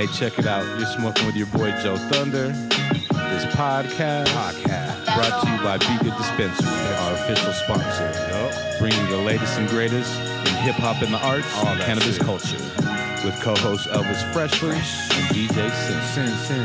Hey, check it out. You're smoking with your boy Joe Thunder. This podcast, Podcast. brought to you by Be Good Dispensary, our official sponsor. Bringing the latest and greatest in hip hop and the arts All and cannabis shit. culture. With co-host Elvis Freshly and DJ Sin. Sin, sin.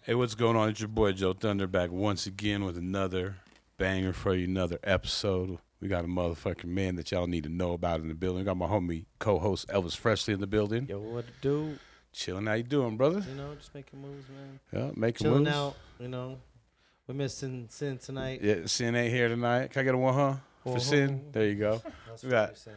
Hey, what's going on? It's your boy Joe Thunder back once again with another banger for you, another episode. We got a motherfucking man that y'all need to know about in the building. We got my homie co-host Elvis Freshly in the building. Yo, what to do? Chilling. How you doing, brother? You know, just making moves, man. Yeah, making Chilling moves. Chilling out. You know, we're missing Sin tonight. Yeah, Sin ain't here tonight. Can I get a one, huh? For One, Sin. There you go. That's We got- you, Sin.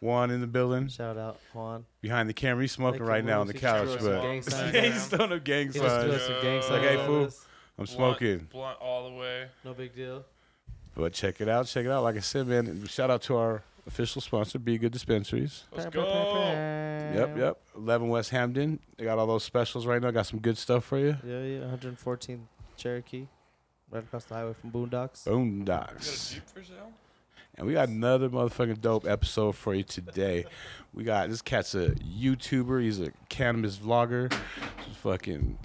One in the building. Shout out Juan. Behind the camera. He's smoking Making right now on the. He couch, just threw us but some gang he's around. still a gang He just threw us sign. some gang Like, signs hey, fool. I'm smoking. Blunt, blunt all the way. No big deal. But check it out. Check it out. Like I said, man, shout out to our official sponsor, Be Good Dispensaries. Let's Brr, brr, go. Yep, yep. 11 West Hampden. They got all those specials right now. Got some good stuff for you. Yeah, yeah. 114 Cherokee, right across the highway from Boondocks. Boondocks. You got a Jeep for sale? And we got another motherfucking dope episode for you today. We got this cat's a YouTuber. He's a cannabis vlogger. He's fucking.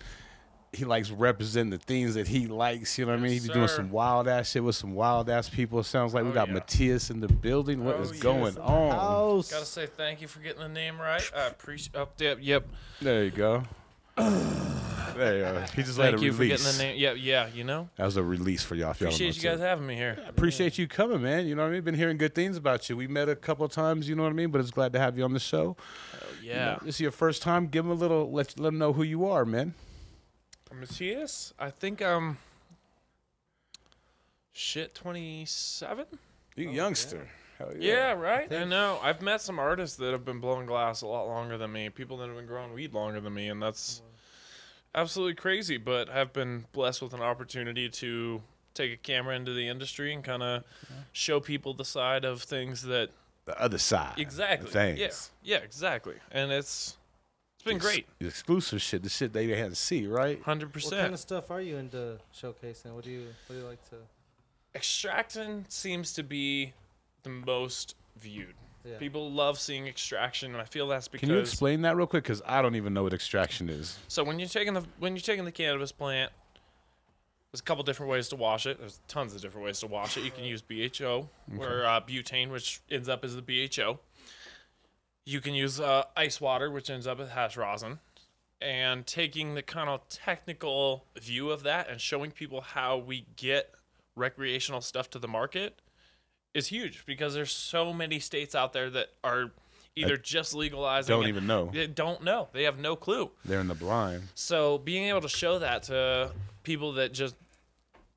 He likes representing the things that he likes. You know what I mean? Yes, He's doing some wild ass shit with some wild ass people. It sounds like we Oh, got yeah. Matthias in the building. What Oh, is yes. going on? House. Gotta say thank you for getting the name right. I appreciate. Up there. Yep. There you go. there you go. He just let Thank it you for getting the name. Yeah, yeah. You know. That was a release for y'all. If y'all Appreciate know you guys having me here. Appreciate you coming, man. You know what I mean? Been hearing good things about you. We met a couple of times, you know what I mean? But it's glad to have you on the show. Hell You yeah. know, this is your first time. Give them a little, let, let them know who you are, man. Matthias, I think I'm. Shit, 27? You Oh, youngster. Hell Yeah, yeah, right? I think- know. I've met some artists that have been blowing glass a lot longer than me, people that have been growing weed longer than me, and that's oh, absolutely crazy. But I've been blessed with an opportunity to take a camera into the industry and kind of show people the side of things that The other side. exactly. Things. Yeah, yeah, exactly. And it's it's been Ex- great. The exclusive shit, the shit they had to see, right? Hundred percent. What kind of stuff are you into showcasing? What do you What do you like to? Extraction seems to be the most viewed. Yeah. People love seeing extraction, and I feel that's because Can you explain that real quick? Because I don't even know what extraction is. So when you're taking the when you're taking the cannabis plant, there's a couple different ways to wash it. There's tons of different ways to wash it. You can use BHO or uh, butane, which ends up as the BHO. You can use uh, ice water, which ends up as hash rosin. And taking the kind of technical view of that and showing people how we get recreational stuff to the market is huge because there's so many states out there that are either just legalizing Don't even know. they don't know. They have no clue. They're in the blind. So being able to show that to people that just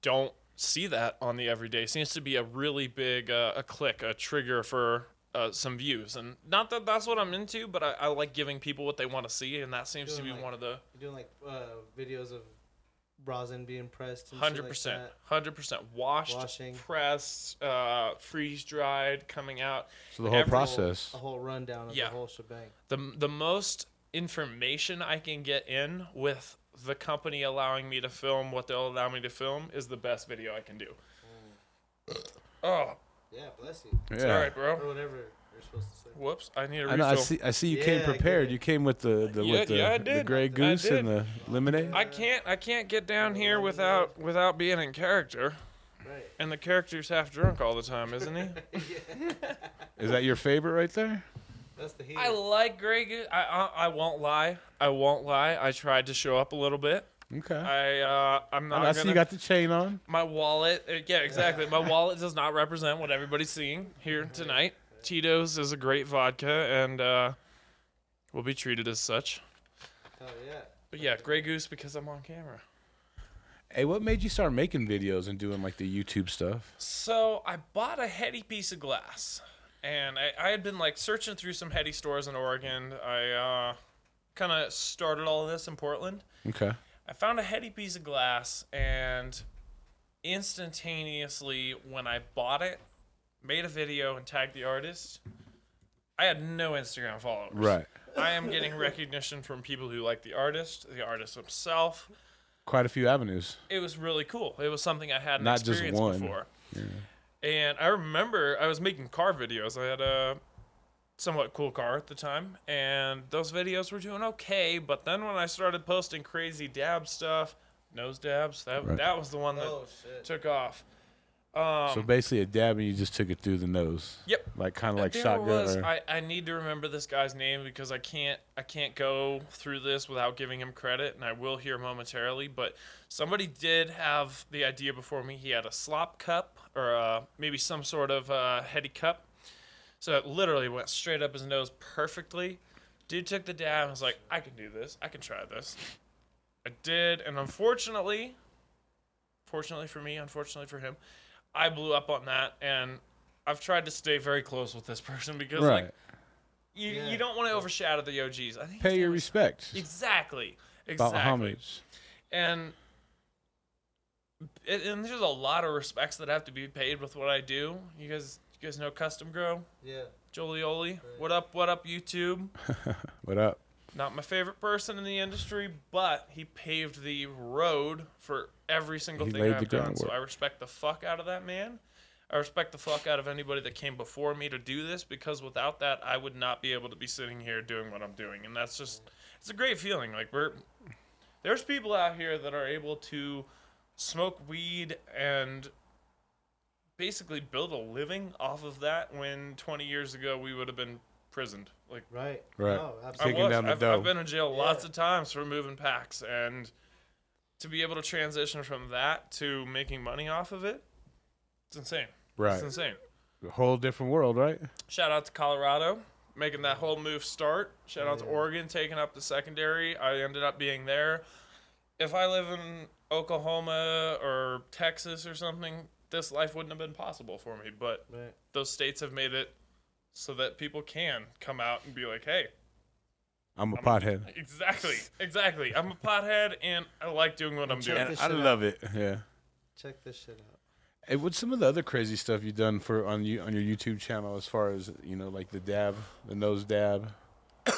don't see that on the everyday seems to be a really big uh, a click, a trigger for uh, some views. And not that that's what I'm into, but I, I like giving people what they want to see, and that seems to be like- one of the You doing like uh, videos of rosin being pressed? Hundred percent, hundred percent washed, Washing. pressed, uh, freeze dried, coming out. So the whole Every- process. A whole rundown of Yeah. the whole shebang. the the most information I can get in with the company allowing me to film what they'll allow me to film is the best video I can do. Oh, Yeah, bless you. it's Yeah. all right, bro. Or whatever you're supposed to say. Whoops, I need a I refill. know. I see. I see. You came Yeah, I get prepared. You came with the, the Yeah, with the, yeah, I the did. gray I goose did. and the lemonade. I can't I can't get down here without without being in character. Right. And the character's half drunk all the time, isn't he? Is that your favorite right there? That's the heat. I like Greg. I, I I won't lie. I won't lie. I tried to show up a little bit. Okay. I uh I'm not I see gonna you got the chain on. My wallet, uh, yeah, exactly. My wallet does not represent what everybody's seeing here tonight. Tito's is a great vodka, and uh, will be treated as such. Oh yeah. But yeah, Grey Goose because I'm on camera. Hey, what made you start making videos and doing like the YouTube stuff? So I bought a heady piece of glass, and I, I had been like searching through some heady stores in Oregon. I uh, kind of started all of this in Portland. Okay. I found a heady piece of glass and instantaneously when I bought it, made a video and tagged the artist. I had no Instagram followers. Right. I am getting recognition from people who like the artist, the artist himself. Quite a few avenues. It was really cool. It was something I hadn't Not just one. before. And I remember I was making car videos. I had a somewhat cool car at the time, and those videos were doing okay. But then when I started posting crazy dab stuff, nose dabs, that Right. that was the one that Oh took off. Um, so basically, a dab and you just took it through the nose. Yep. Like kind of like there shotgun. was or- I, I need to remember this guy's name because I can't I can't go through this without giving him credit and I will here momentarily but somebody did have the idea before me he had a slop cup or uh, maybe some sort of uh, heady cup so it literally went straight up his nose perfectly dude took the dab and was like I can do this I can try this I did and unfortunately fortunately for me unfortunately for him I blew up on that and I've tried to stay very close with this person because right. like you, Yeah. you don't want to overshadow the OGs. I think Pay your name was- respect. Exactly. About Exactly. homage. And and and there's a lot of respects that have to be paid with what I do. You guys you guys know Custom Grow? Yeah. Jolioli. What up, what up, YouTube? What up? Not my favorite person in the industry, but he paved the road for every single He thing laid I've done. So groundwork. I respect the fuck out of that man. I respect the fuck out of anybody that came before me to do this because without that, I would not be able to be sitting here doing what I'm doing. And that's just, it's a great feeling. Like, we're, there's people out here that are able to smoke weed and basically build a living off of that when 20 years ago we would have been prisoned. Like, Right. Right. No, I absolutely. Taking was. down the I've, dough. I've been in jail lots Yeah. of times for moving packs, and to be able to transition from that to making money off of it, it's insane. Right. It's insane. A whole different world, right? Shout out to Colorado making that whole move start. Shout out to Oregon taking up the secondary. I ended up being there. If I live in Oklahoma or Texas or something, this life wouldn't have been possible for me. But Right. those states have made it so that people can come out and be like, hey, I'm a I'm- pothead. Exactly, exactly. I'm a pothead, and I like doing what I'm Check doing. I shit love it. Yeah. Check this shit out. Hey, what's some of the other crazy stuff you've done for on you on your YouTube channel as far as you know, like the dab, the nose dab?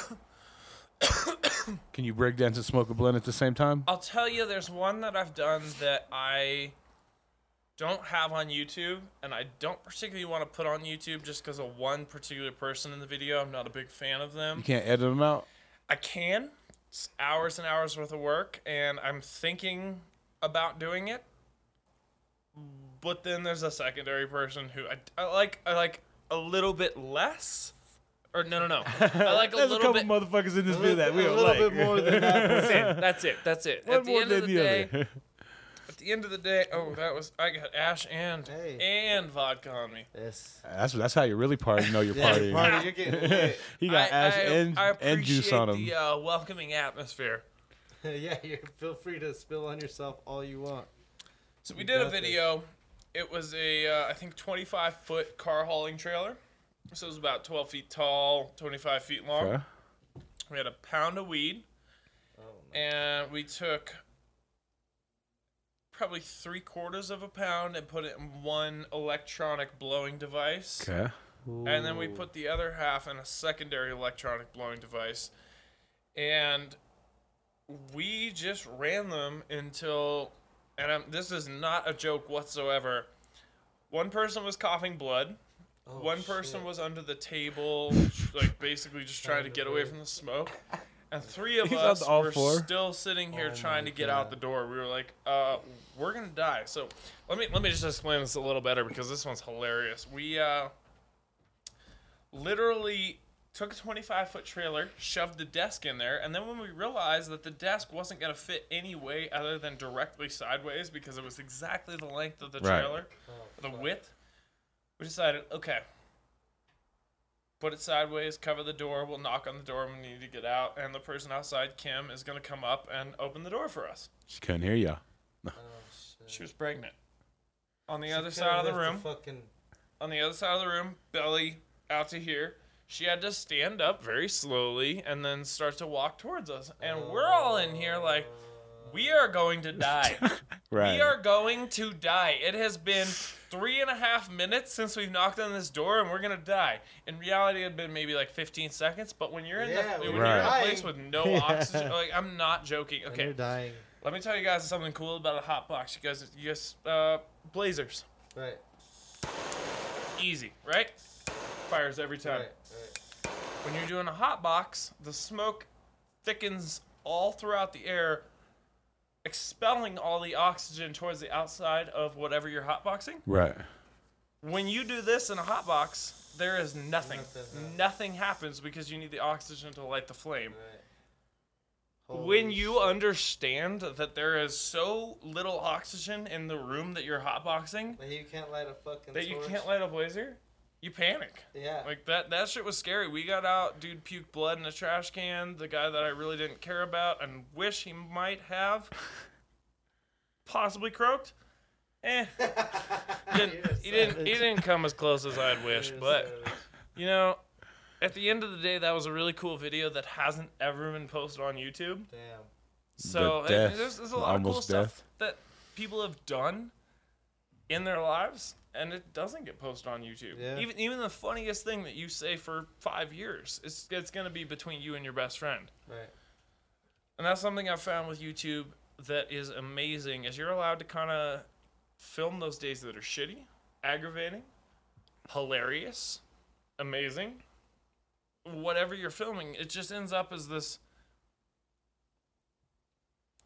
Can you break dance and smoke a blunt at the same time? I'll tell you, there's one that I've done that I don't have on YouTube, and I don't particularly want to put on YouTube just because of one particular person in the video. I'm not a big fan of them. You can't edit them out. I can. It's hours and hours worth of work, and I'm thinking about doing it. But then there's a secondary person who I, I like. I like a little bit less. Or no, no, no. I like a There's a little couple bit. motherfuckers in this video that we a don't little like. bit more than that. That's it. That's it. That's it. One At the more end than of the the day, other. At the end of the day, oh, that was I got ash and Hey. and vodka on me. Yes. That's that's how you really party. Know you're Yeah, partying. party, you're getting lit. he got I, ash I, and I and juice appreciate on him. the uh, welcoming atmosphere. yeah, you feel free to spill on yourself all you want. So we You did a got this. video. It was a uh, I think 25 foot car hauling trailer. So it was about 12 feet tall, 25 feet long. Okay. We had a pound of weed, Oh, no. and we took probably three quarters of a pound and put it in one electronic blowing device. Okay. And then we put the other half in a secondary electronic blowing device. And we just ran them until, and I'm, this is not a joke whatsoever. One person was coughing blood. Oh, One person shit. was under the table, like basically just trying to get away from the smoke. And three of He's us all were four. still sitting here Oh trying to get out the door. We were like, uh, we're gonna die. So let me let me just explain this a little better because this one's hilarious. We uh literally took a 25 foot trailer, shoved the desk in there, and then when we realized that the desk wasn't going to fit any way other than directly sideways because it was exactly the length of the Right. trailer, Oh, the width, we decided, okay, put it sideways, cover the door, we'll knock on the door when we need to get out, and the person outside, Kim, is going to come up and open the door for us. She couldn't hear ya. Oh. She was pregnant. On the She other side of the left room, fucking on the other side of the room, belly out to here. She had to stand up very slowly and then start to walk towards us. And we're all in here like, we are going to die. Right. We are going to die. It has been three and a half minutes since we've knocked on this door and we're going to die. In reality, it had been maybe like 15 seconds. But when you're in, Yeah, the, when when you're in a place with no Yeah. oxygen, like, I'm not joking. And Okay. you're dying. Let me tell you guys something cool about a hot box. You guys, you guys, uh, Blazers. Right. Easy, right? Fires every time. Right, right. When you're doing a hot box, the smoke thickens all throughout the air, expelling all the oxygen towards the outside of whatever you're hotboxing. Right. When you do this in a hot box, there is nothing. Nothing, huh? Nothing happens because you need the oxygen to light the flame. Right. when you shit. understand that there is so little oxygen in the room that you're hotboxing That you can't light a fucking that you can't light a blazer, you panic. Yeah. Like that that shit was scary. We got out, dude puked blood in a trash can, the guy that I really didn't care about and wish he might have possibly croaked. Eh. He didn't, he didn't he didn't come as close as I'd You're wish, but savage. you know, at the end of the day that was a really cool video that hasn't ever been posted on YouTube. Damn. So The death, there's, there's a lot of cool almost stuff that people have done in their lives, and it doesn't get posted on YouTube. Yeah. Even even the funniest thing that you say for five years, it's it's gonna be between you and your best friend, Right. and that's something I've found with YouTube that is amazing. Is you're allowed to kind of film those days that are shitty, aggravating, hilarious, amazing. Whatever you're filming, it just ends up as this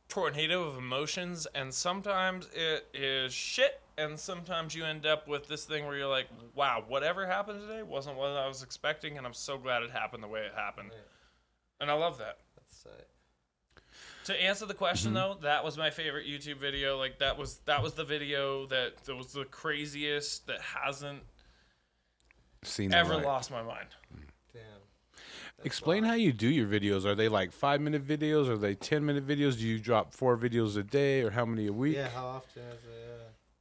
tornado of emotions, and sometimes it is shit, and sometimes you end up with this thing where you're like, wow, whatever happened today wasn't what I was expecting, and I'm so glad it happened the way it happened. Right. And I love that. That's sick. To answer the question mm-hmm. though, that was my favorite YouTube video. Like that was that was the video that, that was the craziest that hasn't Seen ever light. lost my mind. Damn. That's Explain wild. how you do your videos. Are they like five minute videos? Are they ten minute videos? Do you drop four videos a day, or how many a week? Yeah, how often is it?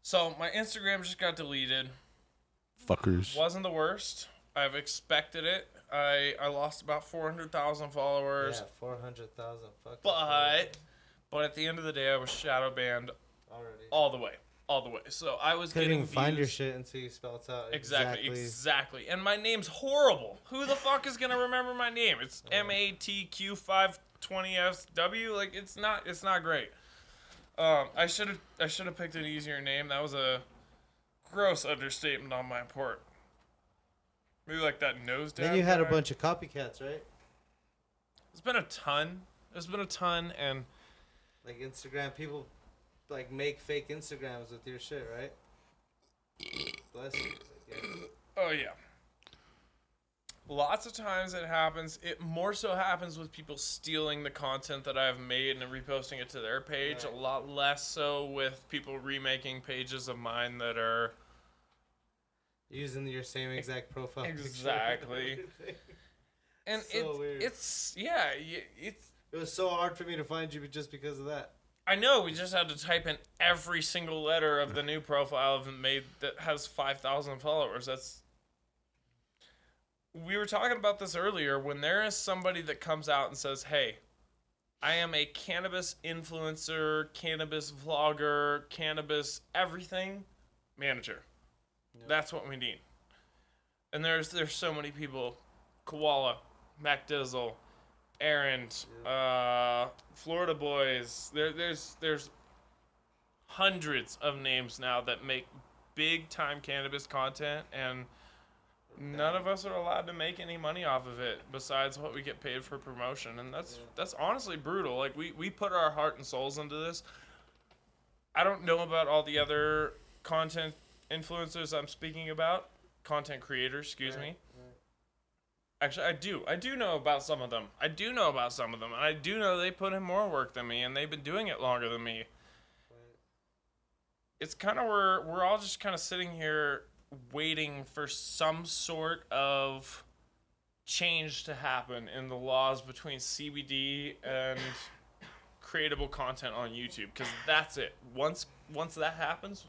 So my Instagram just got deleted. Fuckers. Wasn't the worst. I've expected it. I I lost about four hundred thousand followers. yeah 400,000 fucking But but at the end of the day, I was shadow banned already. all the way, all the way. So I was Couldn't getting even find your shit until you spelled it out. Exactly, exactly. And my name's horrible. Who the fuck is gonna remember my name? It's M A T Q five twenty S W. Like it's not it's not great. Um, I should have I should have picked an easier name. That was a gross understatement on my part. Maybe like that nose down. Then you had a bunch of copycats, right? There's been a ton. There's been a ton, and Like Instagram, people like make fake Instagrams with your shit, right? Bless you. Oh yeah. Lots of times it happens. It more so happens with people stealing the content that I've made and reposting it to their page. Right. A lot less so with people remaking pages of mine that are Using your same exact profile. Exactly. and So it's weird. it's yeah, it's It was so hard for me to find you just because of that. I know we just had to type in every single letter of the new profile I've made that has 5,000 followers. That's. We were talking about this earlier. When there is somebody that comes out and says, hey, I am a cannabis influencer, cannabis vlogger, cannabis everything manager. That's what we need. And there's there's so many people, Koala, Mac Dizzle, Aaron, uh, Florida Boys. There there's there's hundreds of names now that make big time cannabis content and none of us are allowed to make any money off of it besides what we get paid for promotion and that's that's honestly brutal like we we put our heart and souls into this i don't know about all the other content influencers i'm speaking about content creators excuse Right, me right. Actually, I do. I do know about some of them. I do know about some of them, and I do know they put in more work than me, and they've been doing it longer than me. It's kind of where we're all just kind of sitting here waiting for some sort of change to happen in the laws between CBD and creatable content on YouTube, because that's it. Once once that happens,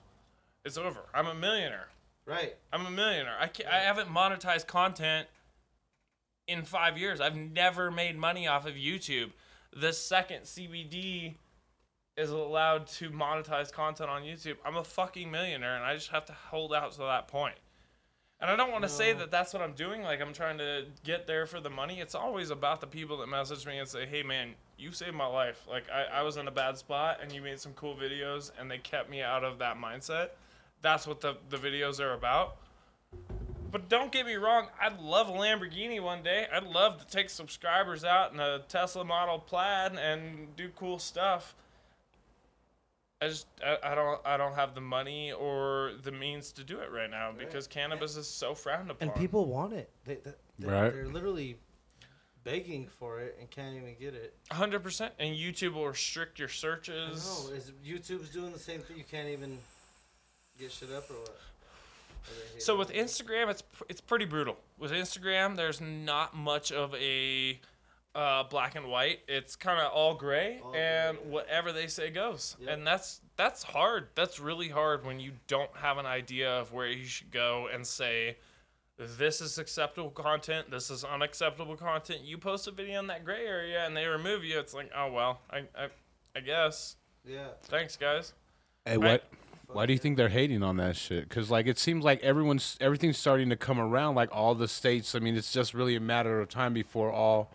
it's over. I'm a millionaire. Right. I'm a millionaire. I can't, I haven't monetized content in five years. I've never made money off of YouTube. The second CBD is allowed to monetize content on YouTube, I'm a fucking millionaire, and I just have to hold out to that point. And I don't want to say that that's what I'm doing. Like I'm trying to get there for the money. It's always about the people that message me and say, "Hey, man, you saved my life. Like I, I was in a bad spot, and you made some cool videos, and they kept me out of that mindset." that's what the the videos are about. But don't get me wrong, I'd love a Lamborghini one day. I'd love to take subscribers out in a Tesla Model Plaid and do cool stuff. I just I, I don't I don't have the money or the means to do it right now because cannabis is so frowned upon. And people want it. They, they, they Right. They're literally begging for it and can't even get it. hundred percent, and YouTube will restrict your I searches. know. Is YouTube's doing the same thing? You can't even get shit up or what? Or So with Instagram, it's it's pretty brutal. With Instagram, there's not much of a uh, black and white. It's kind of all gray, All and gray. whatever they say goes. Yep. And that's that's hard. That's really hard when you don't have an idea of where you should go and say, this is acceptable content. This is unacceptable content. You post a video in that gray area, and they remove you. It's like, oh well, I I, I guess. yeah. Thanks, guys. Hey, Right. what? Why do you think they're hating on that shit? Because like it seems like everyone's everything's starting to come around. Like all the states. I mean, it's just really a matter of time before all,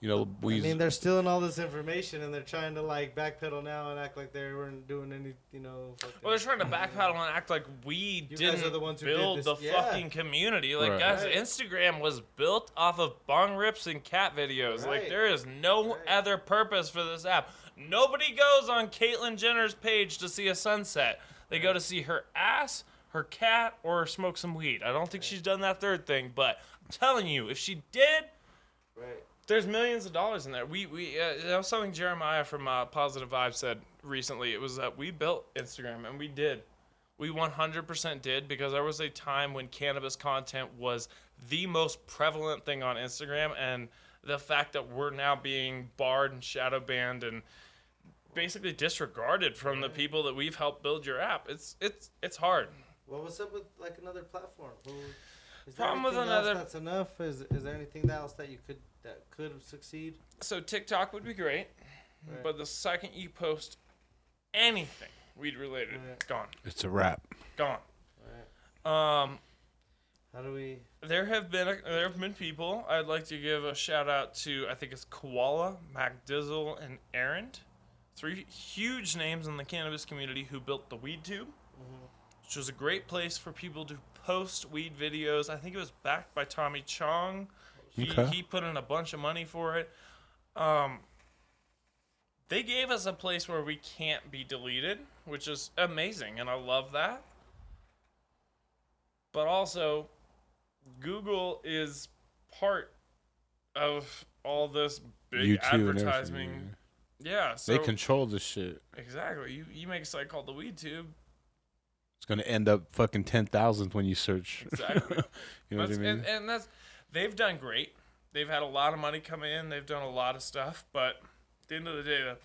you know, we. I mean, they're stealing all this information and they're trying to like backpedal now and act like they weren't doing any, you know. Fucking, Well, they're trying to backpedal and act like we You guys didn't are the ones who did build this. the Yeah. fucking community. Like, Right. guys, Right. Instagram was built off of bong rips and cat videos. Like, there is no Right. other purpose for this app. Nobody goes on Caitlyn Jenner's page to see a sunset. They go to see her ass, her cat, or smoke some weed. I don't think she's done that third thing, but I'm telling you, if she did, right. There's millions of dollars in there. We we uh, that was something Jeremiah from uh, Positive Vibe said recently. It was that we built Instagram and we did. We 100% did because there was a time when cannabis content was the most prevalent thing on Instagram and the fact that we're now being barred and shadow banned and basically disregarded from the people that we've helped build your app. It's it's it's hard. Well, what's up with like another platform? Who, is Problem with another- else that's enough? Is is there anything else that you could that could succeed? So TikTok would be great, Right. but the second you post anything weed related, Right. gone. it's a wrap. gone. Right. Um, How do we? there have been a, there have been people. I'd like to give a shout out to I think it's Koala, Mac Dizzle, and Aaron, three huge names in the cannabis community who built the Weed Tube, which was a great place for people to post weed videos. I think it was backed by Tommy Chong. He, Okay. he put in a bunch of money for it. Um, they gave us a place where we can't be deleted, which is amazing, and I love that. But also, Google is part of all this big YouTube advertising. Yeah, so They control the shit. exactly. You you make a site called the Weed Tube. It's gonna end up fucking ten thousandth when you search. Exactly. you know what I mean? and, and that's they've done great. They've had a lot of money come in. They've done a lot of stuff, but at the end of the day, that,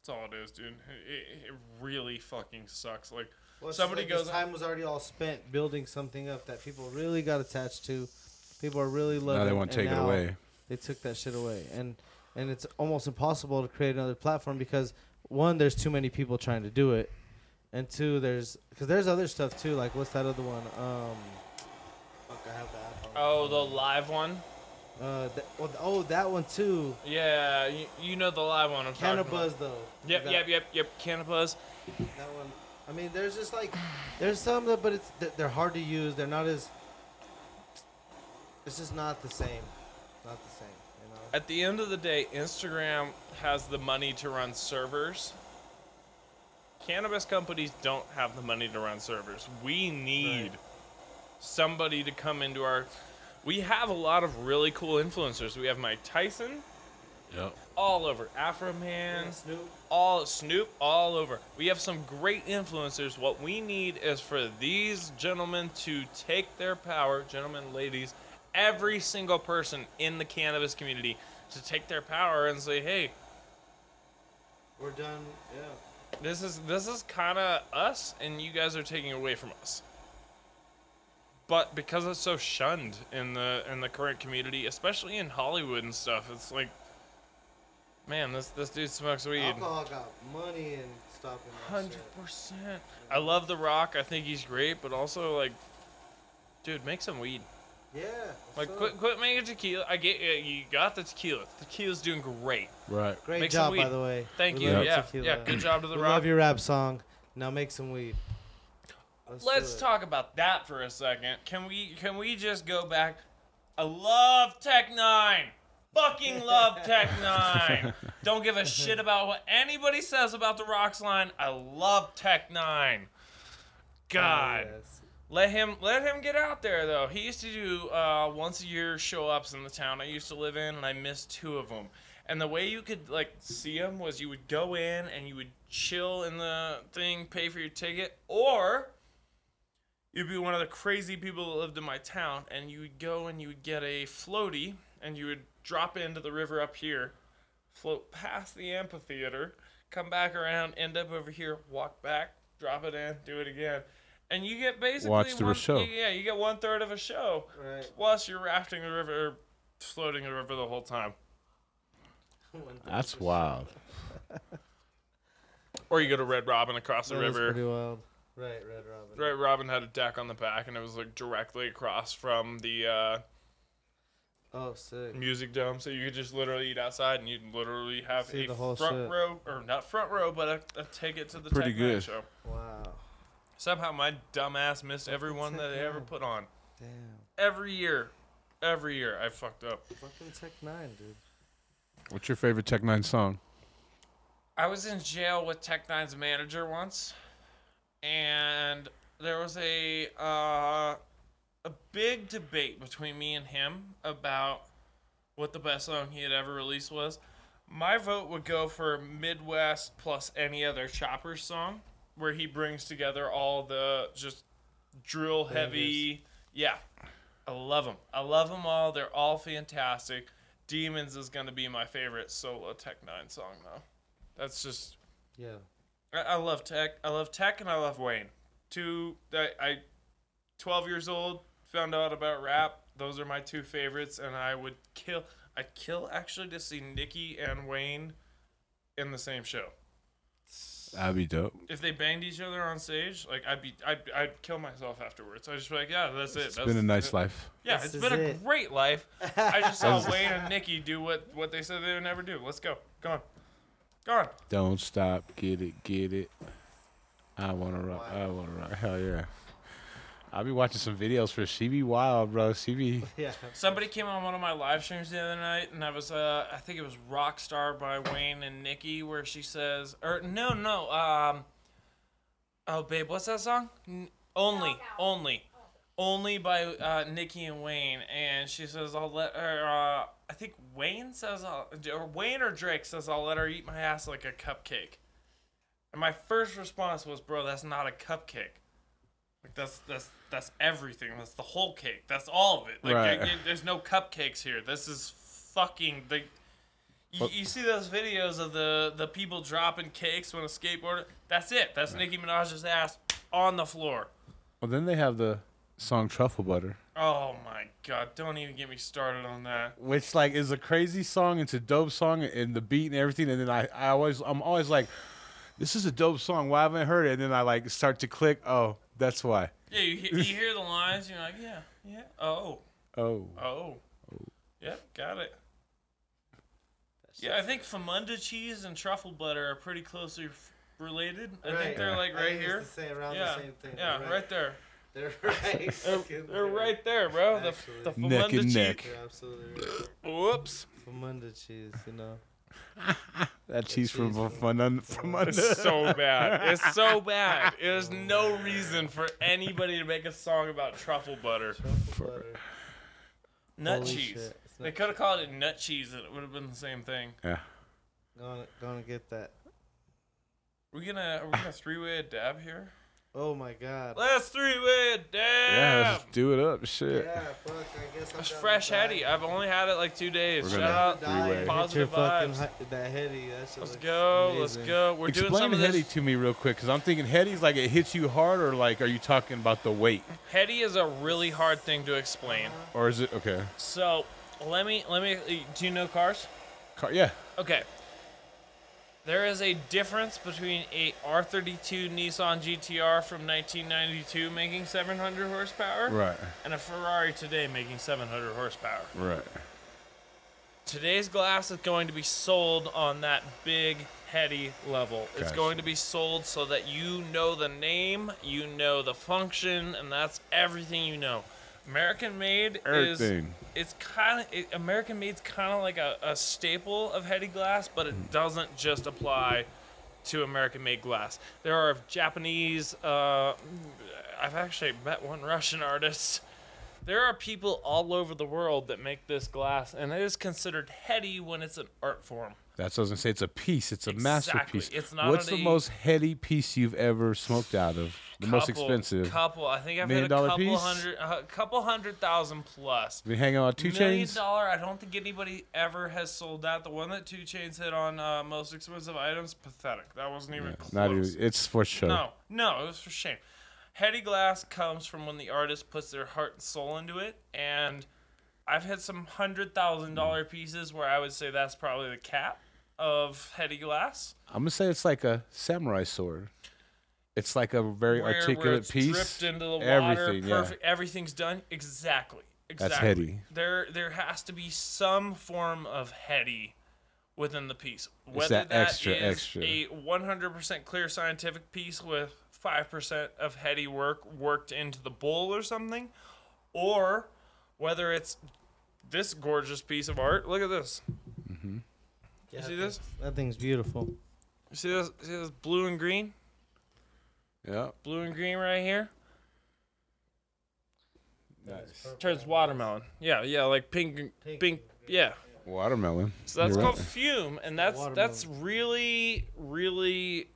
that's all it is, dude. It, it, it really fucking sucks. Like Well, Somebody like this goes- time was already all spent building something up that people really got attached to. People are really loving. now they want to take it away. They took that shit away, and and it's almost impossible to create another platform because one, there's too many people trying to do it, and two, there's because there's other stuff too. Like what's that other one? Um, fuck, I have that. oh, the live one. Uh, that, well, oh, that one too. Yeah, you, you know the live one. I'm talking about. Though. Yep, That- yep, yep, yep. Cannabis. That one. I mean, there's just like, there's some that, but it's they're- they're hard to use. They're not as. It's just not the same. Not the same. You know. At the end of the day, Instagram has the money to run servers. Cannabis companies don't have the money to run servers. We need Right. somebody to come into our. We have a lot of really cool influencers. We have Mike Tyson Yep. all over, Afroman, Snoop. all Snoop all over. We have some great influencers. What we need is for these gentlemen to take their power, gentlemen, ladies, every single person in the cannabis community to take their power and say, "Hey, We're done. Yeah. This is this is kind of us and you guys are taking away from us." But because it's so shunned in the in the current community, especially in Hollywood and stuff, it's like man, this this dude smokes weed. Alcohol got money in stopping Hundred percent. I love The Rock. I think he's great, but also like, dude, make some weed. Yeah. Like, so- quit, quit making tequila. I get you. You got the tequila. Tequila's doing great. Right. Great make some job, by weed. the way. Thank We you. love Yeah, tequila. yeah. Good job to The we Rock. love your rap song. Now make some weed. Let's, Let's it. talk about that for a second. Can we can we just go back? I love Tech Nine. Fucking love Tech Nine. Don't give a shit about what anybody says about the Rocks line. I love Tech Nine. God. Oh, yes. Let him let him get out there though. He used to do uh, once a year show ups in the town I used to live in, and I missed two of them. And the way you could like see him was you would go in and you would chill in the thing, pay for your ticket, or you'd be one of the crazy people that lived in my town, and you would go and you would get a floaty, and you would drop into the river up here, float past the amphitheater, come back around, end up over here, walk back, drop it in, do it again. And you get basically Watch the one, show. Yeah, you get one third of a show. Right. Plus, you're rafting the river, or floating the river the whole time. That's wild. Or you go to Red Robin across the That is river. pretty wild. Right, Red Robin. Red Robin had a deck on the back, and it was like directly across from the uh, Oh, sick. music dome, so you could just literally eat outside, and you'd literally have See a the whole front shit. row, or not front row, but a, a ticket to the Pretty Tech Nine good. show. Wow. Somehow my dumbass missed every one that they ever put on. Damn. Every year, every year, I fucked up. Fucking Tech Nine, dude. What's your favorite Tech Nine song? I was in jail with Tech Nine's manager once, and there was a uh, a big debate between me and him about what the best song he had ever released was. My vote would go for Midwest plus any other Choppers song, where he brings together all the just drill heavy. Yeah, I love them. I love them all. They're all fantastic. Demons is gonna be my favorite solo Tech Nine song though. That's just Yeah. I, I love Tech. I love Tech and I love Wayne. Two I, I 12 years old found out about rap. Those are my two favorites and I would kill I'd kill actually to see Nicki and Wayne in the same show. That'd be dope. If they banged each other on stage, like I'd be I'd, I'd kill myself afterwards. I'd just be like, yeah, that's it. It's that's, been a nice that- life. Yeah, This it's is been a great life. I just saw Wayne and Nicki do what what they said they would never do. Let's go. Go on. Go on. Don't stop, get it, get it. I wanna rock, I wanna rock. Hell yeah. I'll be watching some videos for She Be Wild, bro. She be Yeah. Somebody came on one of my live streams the other night, and I was, uh, I think it was Rockstar by Wayne and Nicki, where she says, or no, no, um, oh, babe, what's that song? N- only, only, only by uh, Nicki and Wayne, and she says, I'll let her, uh, I think Wayne says, I'll, or Wayne or Drake says, I'll let her eat my ass like a cupcake. And my first response was, bro, that's not a cupcake. Like that's that's that's everything. That's the whole cake. That's all of it. Like Right. there's no cupcakes here. This is fucking the. You, you see those videos of the the people dropping cakes when a skateboarder? That's it. That's Nicki Minaj's ass on the floor. Well then they have the song Truffle Butter. Oh my god! Don't even get me started on that. Which like is a crazy song, it's a dope song and the beat and everything, and then I, I always I'm always like, This is a dope song, why haven't I heard it? And then I like start to click, oh, that's why. Yeah, you, you hear the lines, you're like, yeah, yeah. Oh, Oh. oh, oh. yep, got it. Yeah, I think Famunda cheese and truffle butter are pretty closely f- related. I think they're like right think here. It's the same, around Yeah, the same thing. yeah, They're right there. They're right. They're, they're there. right there, bro. The, Actually. the Neck Famunda and cheese. neck. You're absolutely right. Whoops. Famunda cheese, you know. That cheese from cheese from under from under. It's so bad. It's so bad. There's no reason for anybody to make a song about truffle butter. Truffle butter. Nut Holy cheese. shit. It's They nut could have called it nut cheese and it would have been the same thing. Yeah. Gonna, gonna get that. we gonna are we gonna three way a dab here? Oh my god. Let's three way a Yeah, dab. let's do it up. Shit. Yeah, fuck. I guess I'm It's fresh heady. I've only had it like two days. We're Shout gonna out. three-way. Positive vibes. hi- that heady. That shit Let's looks go. Let's amazing. go. We're doing Explain some of heady this. to me real quick, because I'm thinking heady's like it hits you hard, or like are you talking about the weight, Heady is a really hard thing to explain. or is it okay? So let me let me. Do you know cars? Car, yeah. Okay. There is a difference between a R32 Nissan GTR from 1992 making 700 horsepower Right. and a Ferrari today making 700 horsepower. Right. Today's glass is going to be sold on that big, heady level. It's going to be sold so that you know the name, you know the function, and that's everything you know. American made is Everything. It's kind of it, American made's kind of like a, a staple of heady glass, but it doesn't just apply to American made glass. There are Japanese. Uh, I've actually met one Russian artist. There are people all over the world that make this glass, and it is considered heady when it's an art form. That's what I was gonna say. It's a piece. It's a Exactly. masterpiece. It's not What's the most heady piece you've ever smoked out of? The most expensive. Couple. I think I've Million hit a dollar couple piece? hundred, a couple hundred thousand plus. Been hanging on two Million chains. Million dollar. I don't think anybody ever has sold that. The one that Two Chains hit on uh, most expensive items, pathetic. That wasn't even close. Not even. It's for show. No, no, it was for shame. Heady glass comes from when the artist puts their heart and soul into it, and I've had some hundred thousand dollar pieces where I would say that's probably the cap of heady glass. I'm gonna say it's like a samurai sword. It's like a very where, articulate where it's piece. dripped into the water, Everything, yeah. Everything's done exactly. Exactly. That's heady. There, there has to be some form of heady within the piece. Whether that that extra, is extra. a 100% clear scientific piece with 5% of heady work worked into the bowl or something, or whether it's this gorgeous piece of art. Look at this. Yeah, see this? That thing's beautiful. You see this? See this blue and green? Yeah. Blue and green right here. Nice. Turns watermelon. Yeah, yeah, like pink, pink, Pink. yeah. Watermelon. So that's You're called right. fume, and that's that's really, really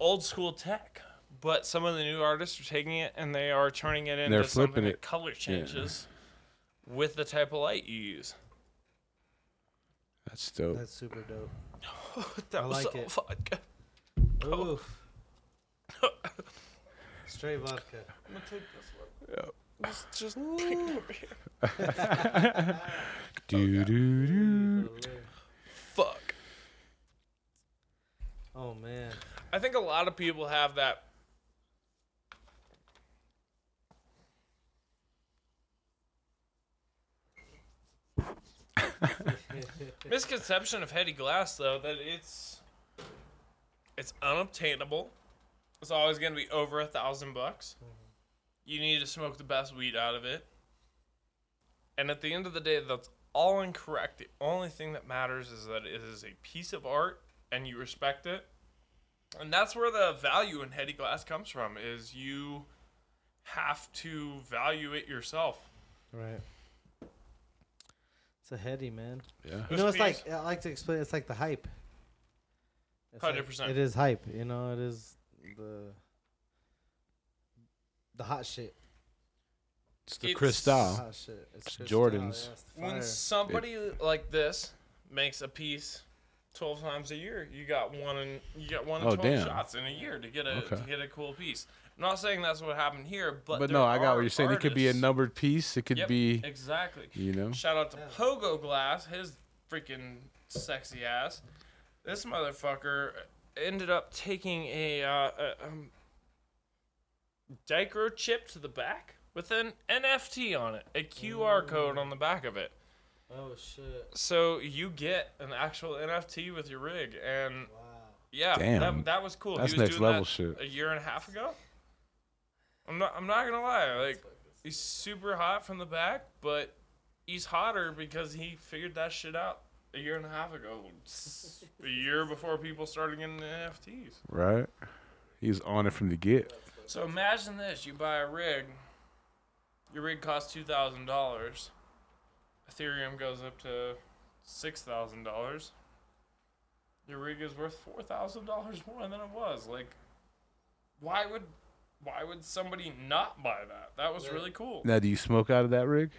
old school tech. But some of the new artists are taking it and they are turning it into They're something flipping that it. color changes with the type of light you use. That's dope. That's super dope. That I was like so it. vodka. Oof. Straight vodka. I'm gonna take this one. Just, just over here. Do do do. Fuck. Oh man. I think a lot of people have that. misconception of heady glass though that it's it's unobtainable. It's always going to be over a thousand bucks. Mm-hmm. You need to smoke the best weed out of it. And at the end of the day that's all incorrect. The only thing that matters is that it is a piece of art and you respect it. And that's where the value in heady glass comes from is you have to value it yourself. Right. It's a heady man. Yeah. You know, it's like I like to explain. It's like the hype. It's like- 100%. It is hype. You know, it is the the hot shit. It's the It's- Cristal. Hot shit. It's It's Cristal, Jordans. yeah, it's when fire. somebody like this makes a piece 12 times a year you got one in you got one in Oh, 12 damn. shots in a year to get a Okay. to get a cool piece i'm not saying that's what happened here but But no, I got what you're saying. It could be a numbered piece. It could Yep, be, exactly you know. shout out to pogo glass his freaking sexy ass this motherfucker ended up taking a, uh, a um, dichro chip to the back with an NFT on it, a QR code on the back of it. Oh shit! So you get an actual NFT with your rig, and Wow. yeah, Damn. that, that was cool. That's he was next doing level that shit. A year and a half ago. I'm not. I'm not gonna lie. Like he's super hot from the back, but he's hotter because he figured that shit out a year and a half ago. a year before people started getting the NFTs. Right. He's on it from the get. So imagine this: you buy a rig. Your rig costs two thousand dollars. Ethereum goes up to six thousand dollars. Your rig is worth four thousand dollars more than it was. Like, why would, why would somebody not buy that? That was really cool. Now, do you smoke out of that rig?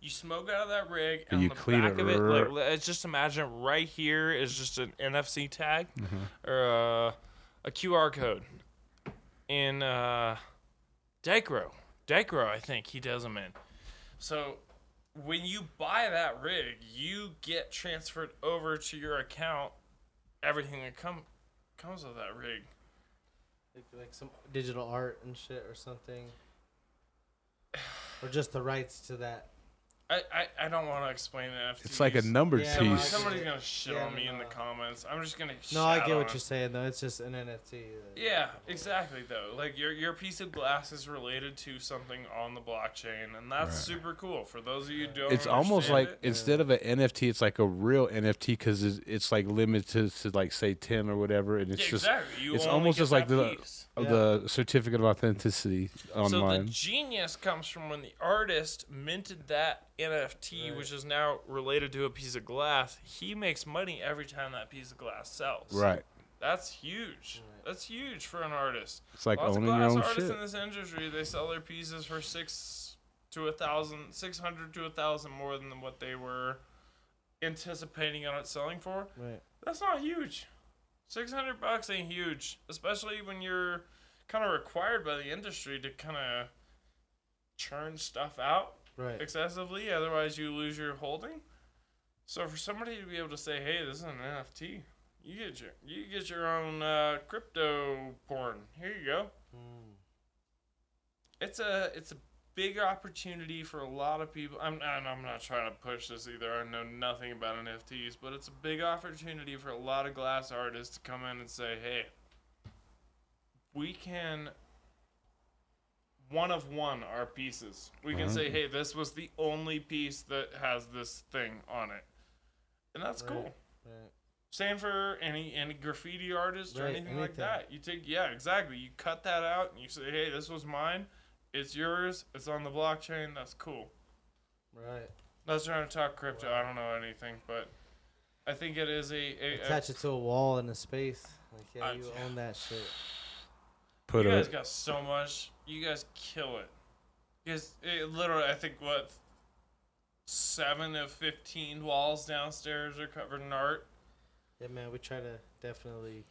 You smoke out of that rig, And and you the clean back it of it, r- like, let's just imagine right here is just an NFC tag Mm-hmm. or a, a QR code. In uh, dichro, dichro, I think he does them in. So when you buy that rig, you get transferred over to your account everything that come comes with that rig. Like, like some digital art and shit or something, or just the rights to that. I, I, I don't want to explain NFTs. It's like a numbered Yeah, Somebody, piece. somebody's gonna shit Yeah, on me no, in the no. comments. I'm just gonna. No, I get on what it. you're saying though. It's just an NFT. that- uh, Yeah, exactly. Though, like your your piece of glass is related to something on the blockchain, and that's Right. super cool. For those of you who don't, It's almost understand like it, instead of an NFT, it's like a real NFT because it's, it's like limited to like say ten or whatever, and it's yeah, just exactly. You it's only almost get just like that the piece. Of Yeah. the certificate of authenticity online. So the genius comes from when the artist minted that NFT, Right. which is now related to a piece of glass. He makes money every time that piece of glass sells. right. That's huge. That's huge for an artist. It's like Lots owning of your glass own artists shit. in this industry, they sell their pieces for six to a thousand, six hundred to a thousand more than what they were anticipating on it selling for. Right. That's not huge. Six hundred bucks ain't huge, especially when you're kind of required by the industry to kind of churn stuff out Right. excessively. Otherwise, you lose your holding. So for somebody to be able to say, "Hey, this is an NFT," you get your you get your own uh, crypto porn. Here you go. Mm. It's a it's a big opportunity for a lot of people. I'm and I'm not trying to push this either. I know nothing about NFTs, but it's a big opportunity for a lot of glass artists to come in and say, "Hey, we can." One of one our pieces. We can Mhm. say, "Hey, this was the only piece that has this thing on it," and that's Right. cool. Right. Same for any any graffiti artist or Right, anything like that. You take yeah, exactly. You cut that out and you say, "Hey, this was mine. It's yours. It's on the blockchain. That's cool." Right. Not trying to talk crypto. I don't know anything, but I think it is a, a, a Attach it to a wall in a space. Like yeah, Uh, you own that shit. Put it. you a guys got so much. You guys kill it. You guys, it literally, I think what seven of fifteen walls downstairs are covered in art. Yeah, man. We try to definitely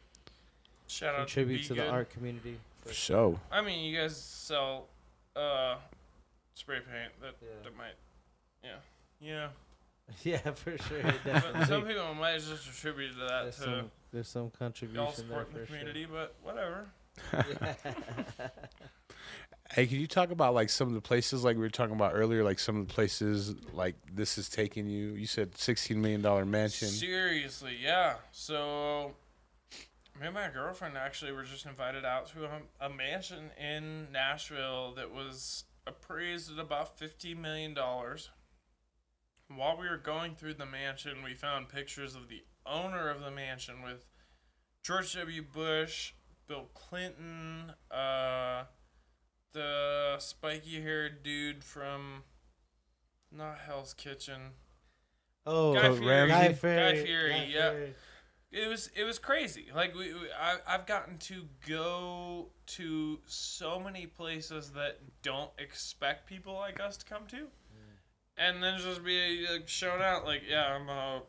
Shout out contribute to, to the art community. for show. I mean, you guys sell uh, spray paint that, Yeah. that might, yeah, yeah. yeah, for sure. But some people might just attribute to that There's to some, there's some y'all contribution there supporting for the sure. community, but whatever. Hey, can you talk about like some of the places like we were talking about earlier, like some of the places like this is taking you? You said sixteen million dollar mansion. Seriously, yeah. So, me and my girlfriend actually were just invited out to a, a mansion in Nashville that was appraised at about fifty million dollars. While we were going through the mansion, we found pictures of the owner of the mansion with George W. Bush, Bill Clinton, uh, the spiky-haired dude from not Hell's Kitchen. oh, Guy Fieri. Ramsay? Guy Guy Fieri. Fieri, Guy yeah. Fieri. It was it was crazy. Like we, we I, I've gotten to go to so many places that don't expect people like us to come to, mm. and then just be like, shown out like, yeah, I'm a,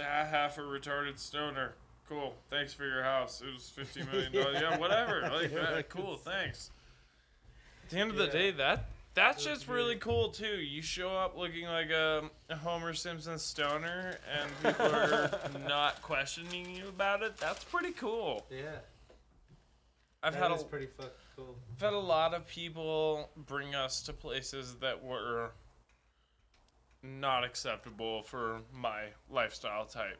a half a retarded stoner. Cool. Thanks for your house. It was fifty million dollars. yeah. whatever. Like, yeah, cool. Thanks. At the end of the day, that that That's just really cool too. You show up looking like a, a Homer Simpson stoner, and people are not questioning you about it. That's pretty cool. Yeah. I've that had a, pretty fucking cool. I've had a lot of people bring us to places that were not acceptable for my lifestyle type.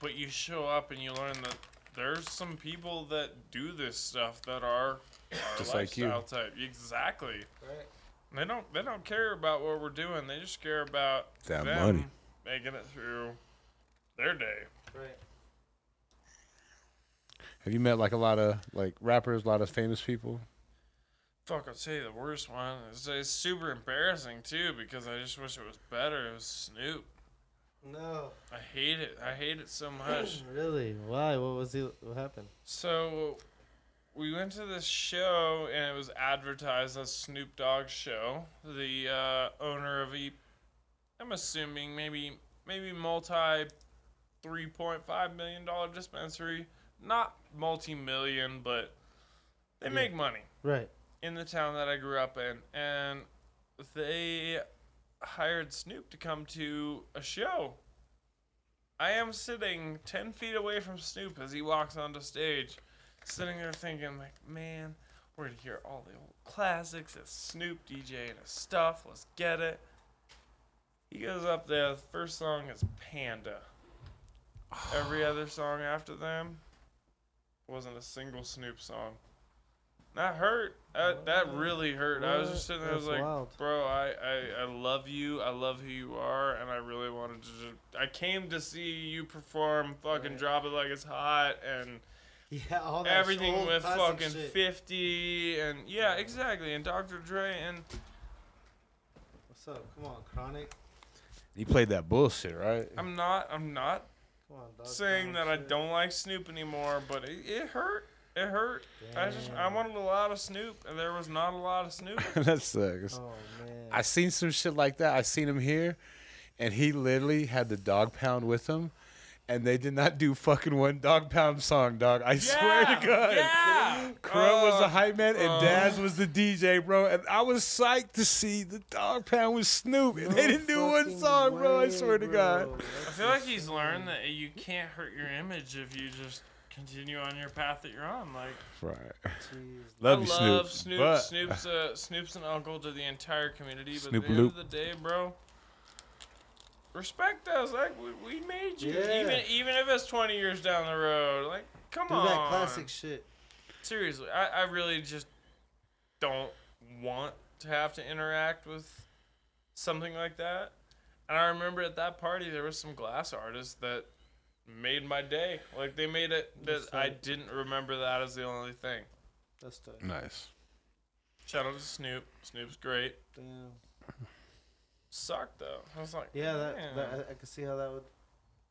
But you show up and you learn that there's some people that do this stuff that are Just like you. type. Exactly. Right. They don't they don't care about what we're doing. They just care about That them money. making it through their day. Right. Have you met like a lot of like rappers, a lot of famous people? Fuck, I'll tell you the worst one. It's, it's super embarrassing too because I just wish it was better. It was Snoop. No. I hate it. I hate it so much. really? Why? What was he? What happened? so we went to this show and it was advertised as Snoop Dogg's show. The uh, owner of a, I'm assuming maybe maybe multi, three point five million dollar dispensary. Not multi million, but they Yeah. make money. Right. in the town that I grew up in, and they hired Snoop to come to a show. I am sitting 10 feet away from Snoop as he walks onto stage, sitting there thinking, like, man, We're gonna hear all the old classics. It's Snoop DJ and his stuff. Let's get it. He goes up there. The first song is Panda. Every other song after them wasn't a single Snoop song. That hurt. That, that really hurt. I was just sitting there. I was like, wild. bro, I, I, I love you. I love who you are, and I really wanted to. Just, I came to see you perform. Fucking Right. drop it like it's hot, and Yeah, all that everything old with fucking shit. 50 and yeah exactly and dr dre and What's up? Come on, Chronic. He played that bullshit, right? i'm not i'm not Come on, dog. saying that i don't like snoop anymore but it, it hurt it hurt i just i wanted a lot of snoop and there was not a lot of snoop that sucks. Oh man. I seen some shit like that. I seen him here, and he literally had the dog pound with him, and they did not do fucking one dog pound song, dog. I swear to God. yeah Kurupt was the Uh, hype man, and uh. Daz was the DJ, bro. And I was psyched to see the dog pound with Snoop, and they didn't do one fucking i bro. I way, swear to God. bro. i feel like he's learned that you can't hurt your image if you just continue on your path that you're on like Right. Jeez. Love I you, love Snoop. Snoop. but- Snoop's uh, Snoop's an uncle to the entire community. But Snoop at the Loop. end of the day, bro, respect us. Like we, we made you, Yeah. even even if it's twenty years down the road. Like come Do on, that classic shit. Seriously, I, I really just don't want to have to interact with something like that. And I remember at that party there was some glass artists that made my day. Like they made it that That's I didn't remember that as the only thing. That's tough. Nice. Shout out to Snoop. Snoop's great. Damn. Sucked though. I was like, Yeah, that, that I, I could see how that would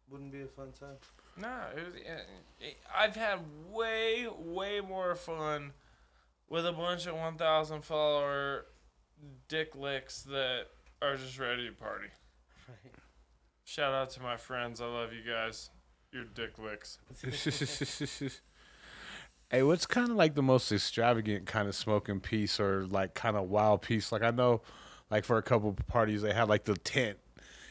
wouldn't be a fun time. Nah, it was, eh, eh, I've had way, way more fun with a bunch of 1,000 follower dick licks that are just ready to party. Right. Shout out to my friends. I love you guys. You're dick licks. hey, what's kind of like the most extravagant kind of smoking piece or like kind of wild piece? Like I know, like for a couple of parties they have like the tent,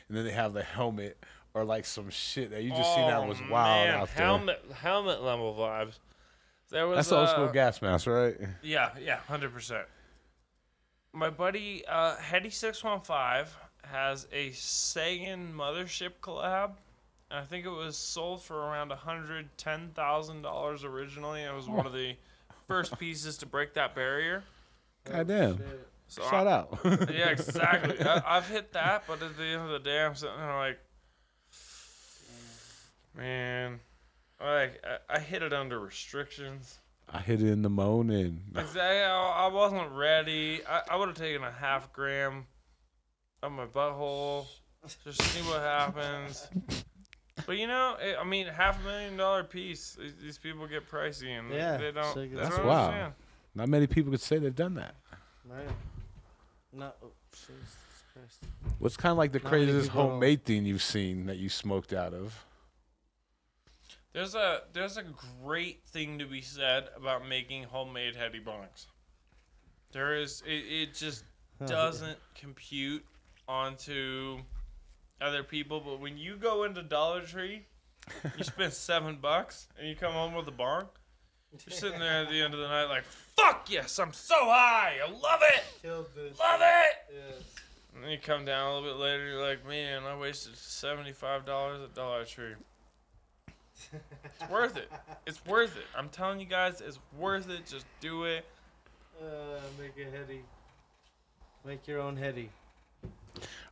and then they have the helmet or like some shit that you just seen that was wild Oh, man. out there. helmet, Helmet level vibes. There was That's the old school uh, gas mask, right? Yeah, yeah, hundred percent. My buddy uh, Hetty six one five has a Sagan mothership collab. And I think it was sold for around hundred ten thousand dollars originally. It was one of the first pieces to break that barrier. Goddamn. Shit. So Shout I- out. yeah, exactly. I, I've hit that, but at the end of the day, I'm sitting there like, man, like I, I hit it under restrictions. I hit it in the morning. Exactly. I, I wasn't ready. I, I would have taken a half gram of my butthole, just see what happens. But you know, it, I mean, half a million dollar piece. These, these people get pricey, and Yeah, they don't. shit gets they That's don't wild. understand. Not many people could say they've done that. Right. No. Oh, Jesus Christ. What's kind of like the Not many craziest people don't- homemade thing you've seen that you smoked out of? There's a there's a great thing to be said about making homemade heady bongs. There is it, it just Oh, doesn't compute onto other people, but when you go into Dollar Tree, you spend seven bucks and you come home with a bong. You're sitting there at the end of the night like, fuck yes, I'm so high, I love it, Killed this. love it. Yes. And then you come down a little bit later, you're like, man, I wasted seventy five dollars at Dollar Tree. It's worth it. It's worth it. I'm telling you guys, it's worth it. Just do it. Uh, make it heady. Make your own heady.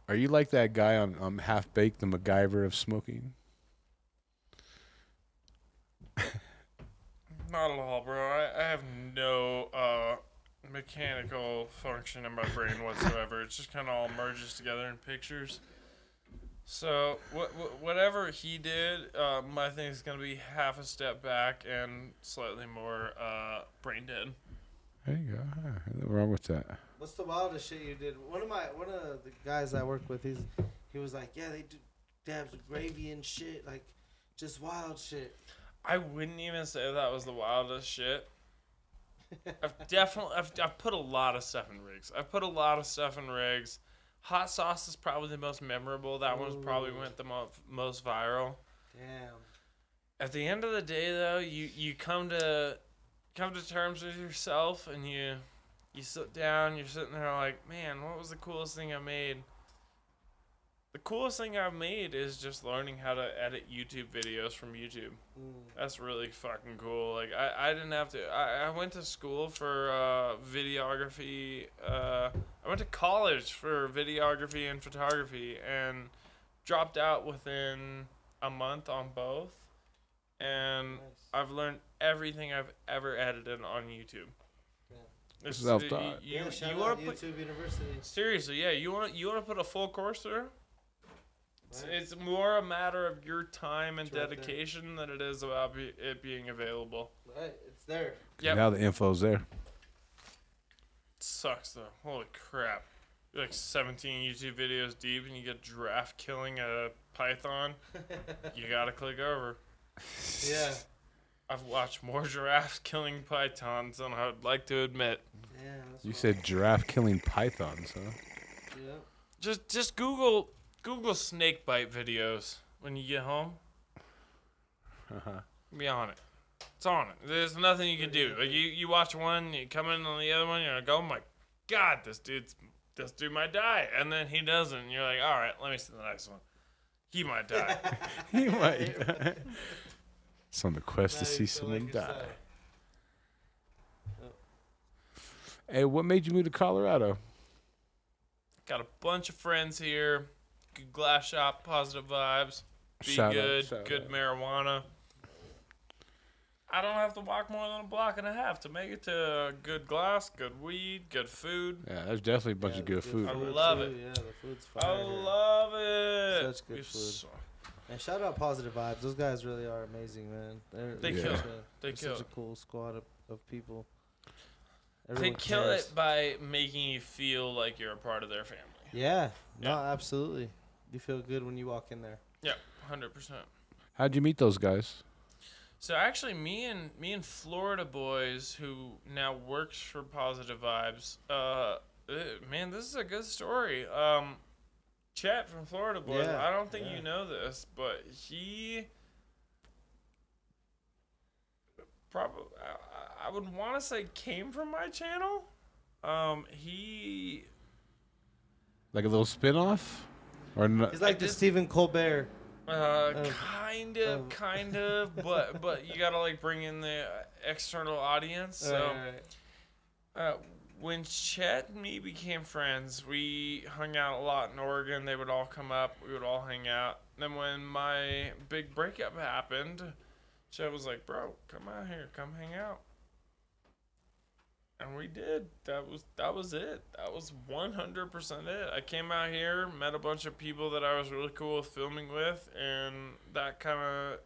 Are you like that guy on um, Half Baked, the MacGyver of smoking? Not at all, bro. I, I have no uh, mechanical function in my brain whatsoever. It just kind of all merges together in pictures. So what, whatever he did, uh, my thing is gonna be half a step back and slightly more uh, brain dead. There you go. Huh, Nothing wrong with that. What's the wildest shit you did? One of my one of the guys I work with, he's he was like, yeah, they do dabs with gravy and shit, like just wild shit. I wouldn't even say that was the wildest shit. I've definitely I've, I've put a lot of stuff in rigs. I've put a lot of stuff in rigs. Hot sauce is probably the most memorable. That one's probably Ooh. went the mo- most viral. Damn. At the end of the day, though, you you come to come to terms with yourself and you you sit down, you're sitting there like, man, what was the coolest thing I made? The coolest thing I've made is just learning how to edit YouTube videos from YouTube. Mm. That's really fucking cool. Like I, I didn't have to. I, I went to school for uh, videography. Uh, I went to college for videography and photography, and dropped out within a month on both. And Nice. I've learned everything I've ever edited on YouTube. Yeah. It's- Self-taught. You, yeah, you, shout you want to put YouTube University. seriously, yeah. You want you want to put a full course through. It's, Right. it's more a matter of your time and It's right there. dedication than it is about be, it being available. Right, it's there. Yep. Now the info's there. Sucks though. Holy crap. You're like 17 YouTube videos deep and you get giraffe killing a python. you gotta click over. Yeah. I've watched more giraffes killing pythons than I would like to admit. Yeah. You wild. said giraffe killing pythons, huh? Yeah. Just just Google Google snake bite videos when you get home. Uh-huh. Be on it. It's on it. There's nothing you can do. Like you, you watch one, you come in on the other one, you're like, oh my god, this dude's this dude might die, and then he doesn't. And you're like, all right, let me see the next one. He might die. he might. die. it's on the quest to see someone like die. yourself. Hey, what made you move to Colorado? Got a bunch of friends here. Good glass shop, positive vibes. Be Shout good, shout good out. marijuana. I don't have to walk more than a block and a half to make it to good glass, good weed, good food. Yeah, there's definitely a bunch Yeah, of good food. I love too. it. Yeah, the food's I fire. here. love it. Such good We food. so- And shout out Positive Vibes. Those guys really are amazing, man. They're, They they're kill such it. a- They kill such a cool squad of, of people. They kill cares. it by making you feel like you're a part of their family. Yeah. No, absolutely. You feel good when you walk in there. Yeah, hundred percent. How'd you meet those guys? So actually, me and me and Florida boys, who now works for Positive Vibes, uh, eh, man, this is a good story. Um, Chet from Florida boys. Yeah, I don't think yeah. you know this, but he probably I, I would want to say came from my channel. Um, he Like a little spin-off? Or not? He's like the did- Stephen Colbert. Uh, Of- kind of, of- kind of, but but you gotta like bring in the uh, external audience. So Right, right. uh, when Chet and me became friends, we hung out a lot in Oregon. They would all come up. We would all hang out. Then when my big breakup happened, Chet was like, "Bro, come out here, come hang out." And we did. That was that was it. That was 100% it. I came out here, met a bunch of people that I was really cool with filming with, and that kind of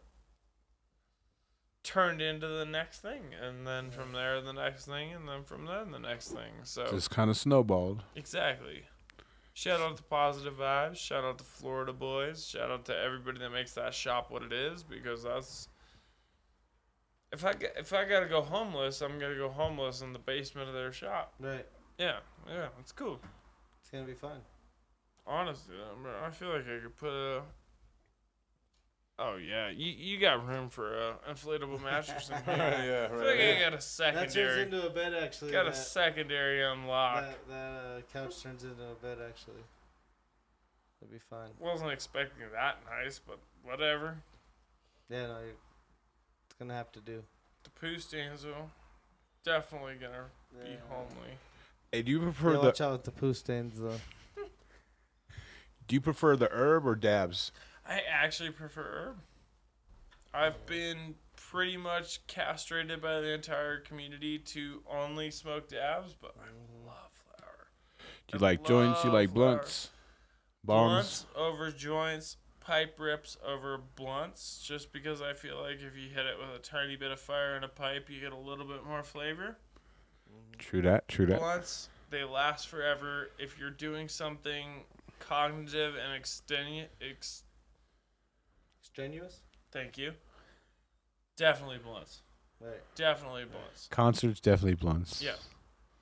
turned into the next thing. And then from there, the next thing, and then from then, the next thing. So Just kind of snowballed. Exactly. Shout out to Positive Vibes. Shout out to Florida Boys. Shout out to everybody that makes that shop what it is because that's. If I if I gotta go homeless, I'm gonna go homeless in the basement of their shop. Right. Yeah, yeah, it's cool. It's gonna be fun. Honestly, I, feel like I could put a. Oh yeah, you you got room for a inflatable mattress in here. yeah, I feel like I got a secondary. That turns into a bed actually. Got a secondary unlock. that, that uh, couch turns into a bed actually. It'll be fine. Wasn't expecting that nice, but whatever. Yeah, no, you're, it's gonna have to do. The poo stands will definitely gonna be Yeah. homely. Hey, do you prefer Yeah, the watch out with the poo stains though. Do you prefer the herb or dabs? I actually prefer herb. I've been pretty much castrated by the entire community to only smoke dabs, but I love flower. Do you I like joints? You love like flower. blunts? Bombs? Blunts over joints, pipe rips over blunts, just because I feel like if you hit it with a tiny bit of fire in a pipe, you get a little bit more flavor. Mm-hmm. True that. True that. Blunts, they last forever. If you're doing something cognitive and extenu- ex- Strenuous. thank you. Definitely blunts. Right. Definitely blunts. Concerts definitely blunts. Yeah.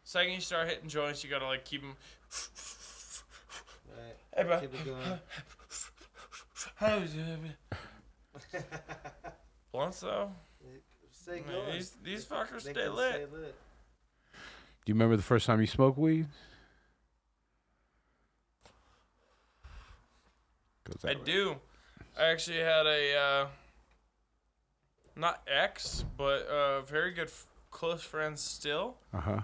Second you start hitting joints, you gotta like keep them. Right. Hey, bro. Keep it going. How is it? Blunts though, stay Man, going. these these fuckers They stay can lit. stay lit. Do you remember the first time you smoked weed? Goes that I way. do. I actually had a uh, not ex, but a very good f- close friend still. Uh-huh.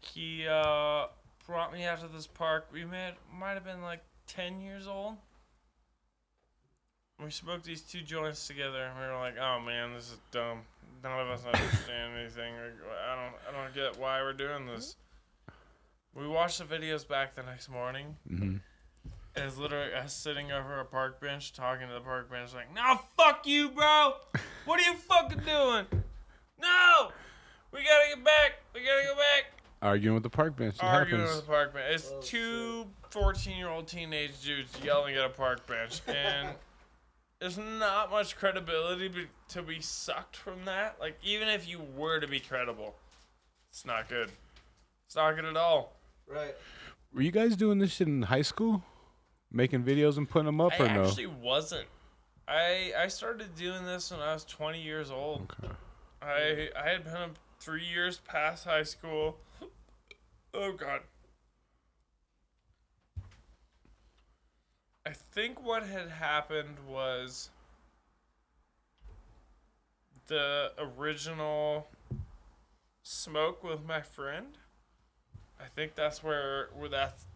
He uh, brought me out to this park. We met, might have been like ten years old. We smoked these two joints together, and we were like, "Oh man, this is dumb. None of us understand anything. Like, I don't, I don't get why we're doing this." We watched the videos back the next morning, Mm-hmm. and it's literally us sitting over a park bench talking to the park bench, like, "No, fuck you, bro. What are you fucking doing? No, we gotta get back. We gotta go back." Arguing with the park bench. It arguing happens. with the park bench. It's Oh, two 14 year old teenage dudes yelling at a park bench. And there's not much credibility be- to be sucked from that. Like, even if you were to be credible, it's not good. It's not good at all. Right. Were you guys doing this shit in high school? Making videos and putting them up I or no? actually wasn't. I I started doing this when I was 20 years old. Okay. I I had been up three years past high school. Oh God. I think what had happened was the original smoke with my friend. I think that's where where that's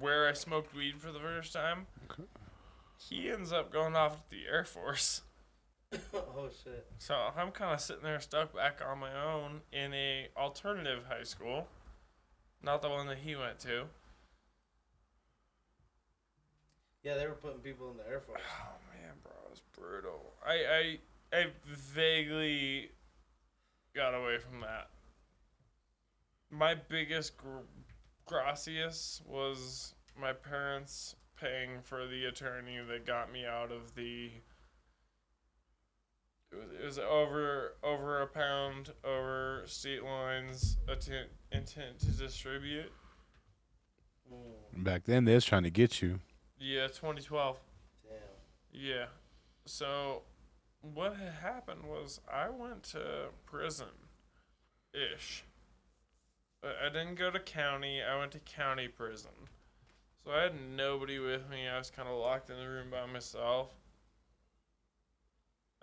where I smoked weed for the first time. Okay. He ends up going off to the Air Force. oh shit. So I'm kind of sitting there stuck back on my own in a alternative high school, not the one that he went to. Yeah, they were putting people in the Air Force. Oh man, bro, it was brutal. I I I vaguely got away from that. My biggest gr- gracias was my parents paying for the attorney that got me out of the. It was, it was over over a pound over state lines intent intent to distribute. Back then, they was trying to get you. Yeah, 2012. Damn. Yeah. So what had happened was I went to prison ish. I I didn't go to county, I went to county prison. So I had nobody with me. I was kind of locked in the room by myself.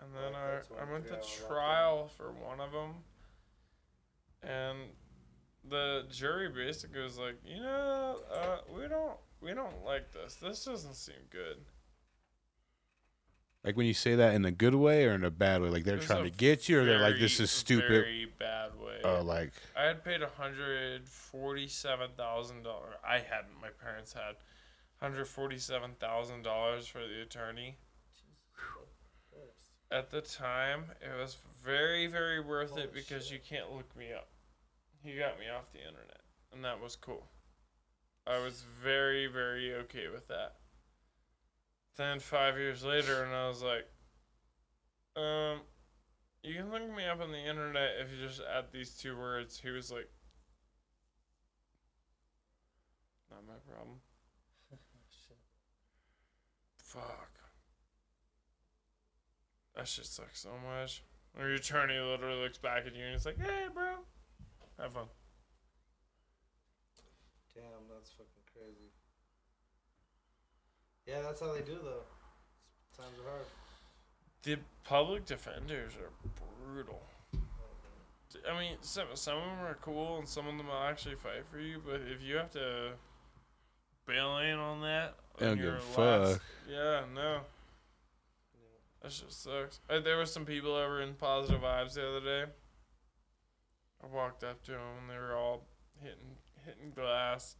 And then I, I went to trial for one of them. And the jury basically was like, you know, uh, we don't we don't like this. This doesn't seem good. Like when you say that in a good way or in a bad way, like they're It trying to get you, or they're like, "This is stupid." Very bad way. Or like, I had paid hundred forty-seven thousand dollars. I hadn't. My parents had hundred forty-seven thousand dollars for the attorney. At the time, it was very, very worth it because shit. you can't look me up. He got me off the internet, and that was cool. I was very, very okay with that. Then five years later, and I was like, um, you can look me up on the internet if you just add these two words. He was like, not my problem. Fuck. That shit sucks so much. When your attorney literally looks back at you and he's like, hey, bro, have fun. Damn, that's fucking crazy. Yeah, that's how they do though. Times are hard. The public defenders are brutal. I mean, some some of them are cool and some of them will actually fight for you. But if you have to bail in on that, They don't on give a last- fuck. Yeah, no, that just sucks. Uh, there were some people over in Positive Vibes the other day. I walked up to them and they were all hitting hitting glass.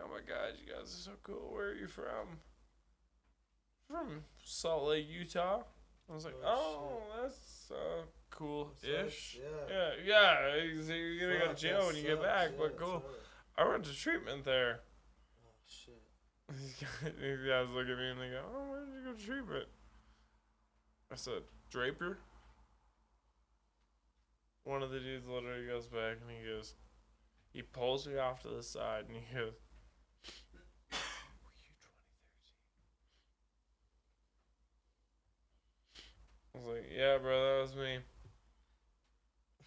Oh my god, you guys are so cool. Where are you from? From Salt Lake, Utah. I was like, Oh, oh, that's uh, cool-ish. Yeah. Yeah, yeah. You're gonna go to jail when you get back, Yeah, but cool. sucks. I went to treatment there. Oh shit. These guys look at me and they go, "Oh, where did you go to treatment?" I said, "Draper." One of the dudes literally goes back and he goes, he pulls me off to the side and he goes, "Were you 2013?" I was like, "Yeah, bro, that was me.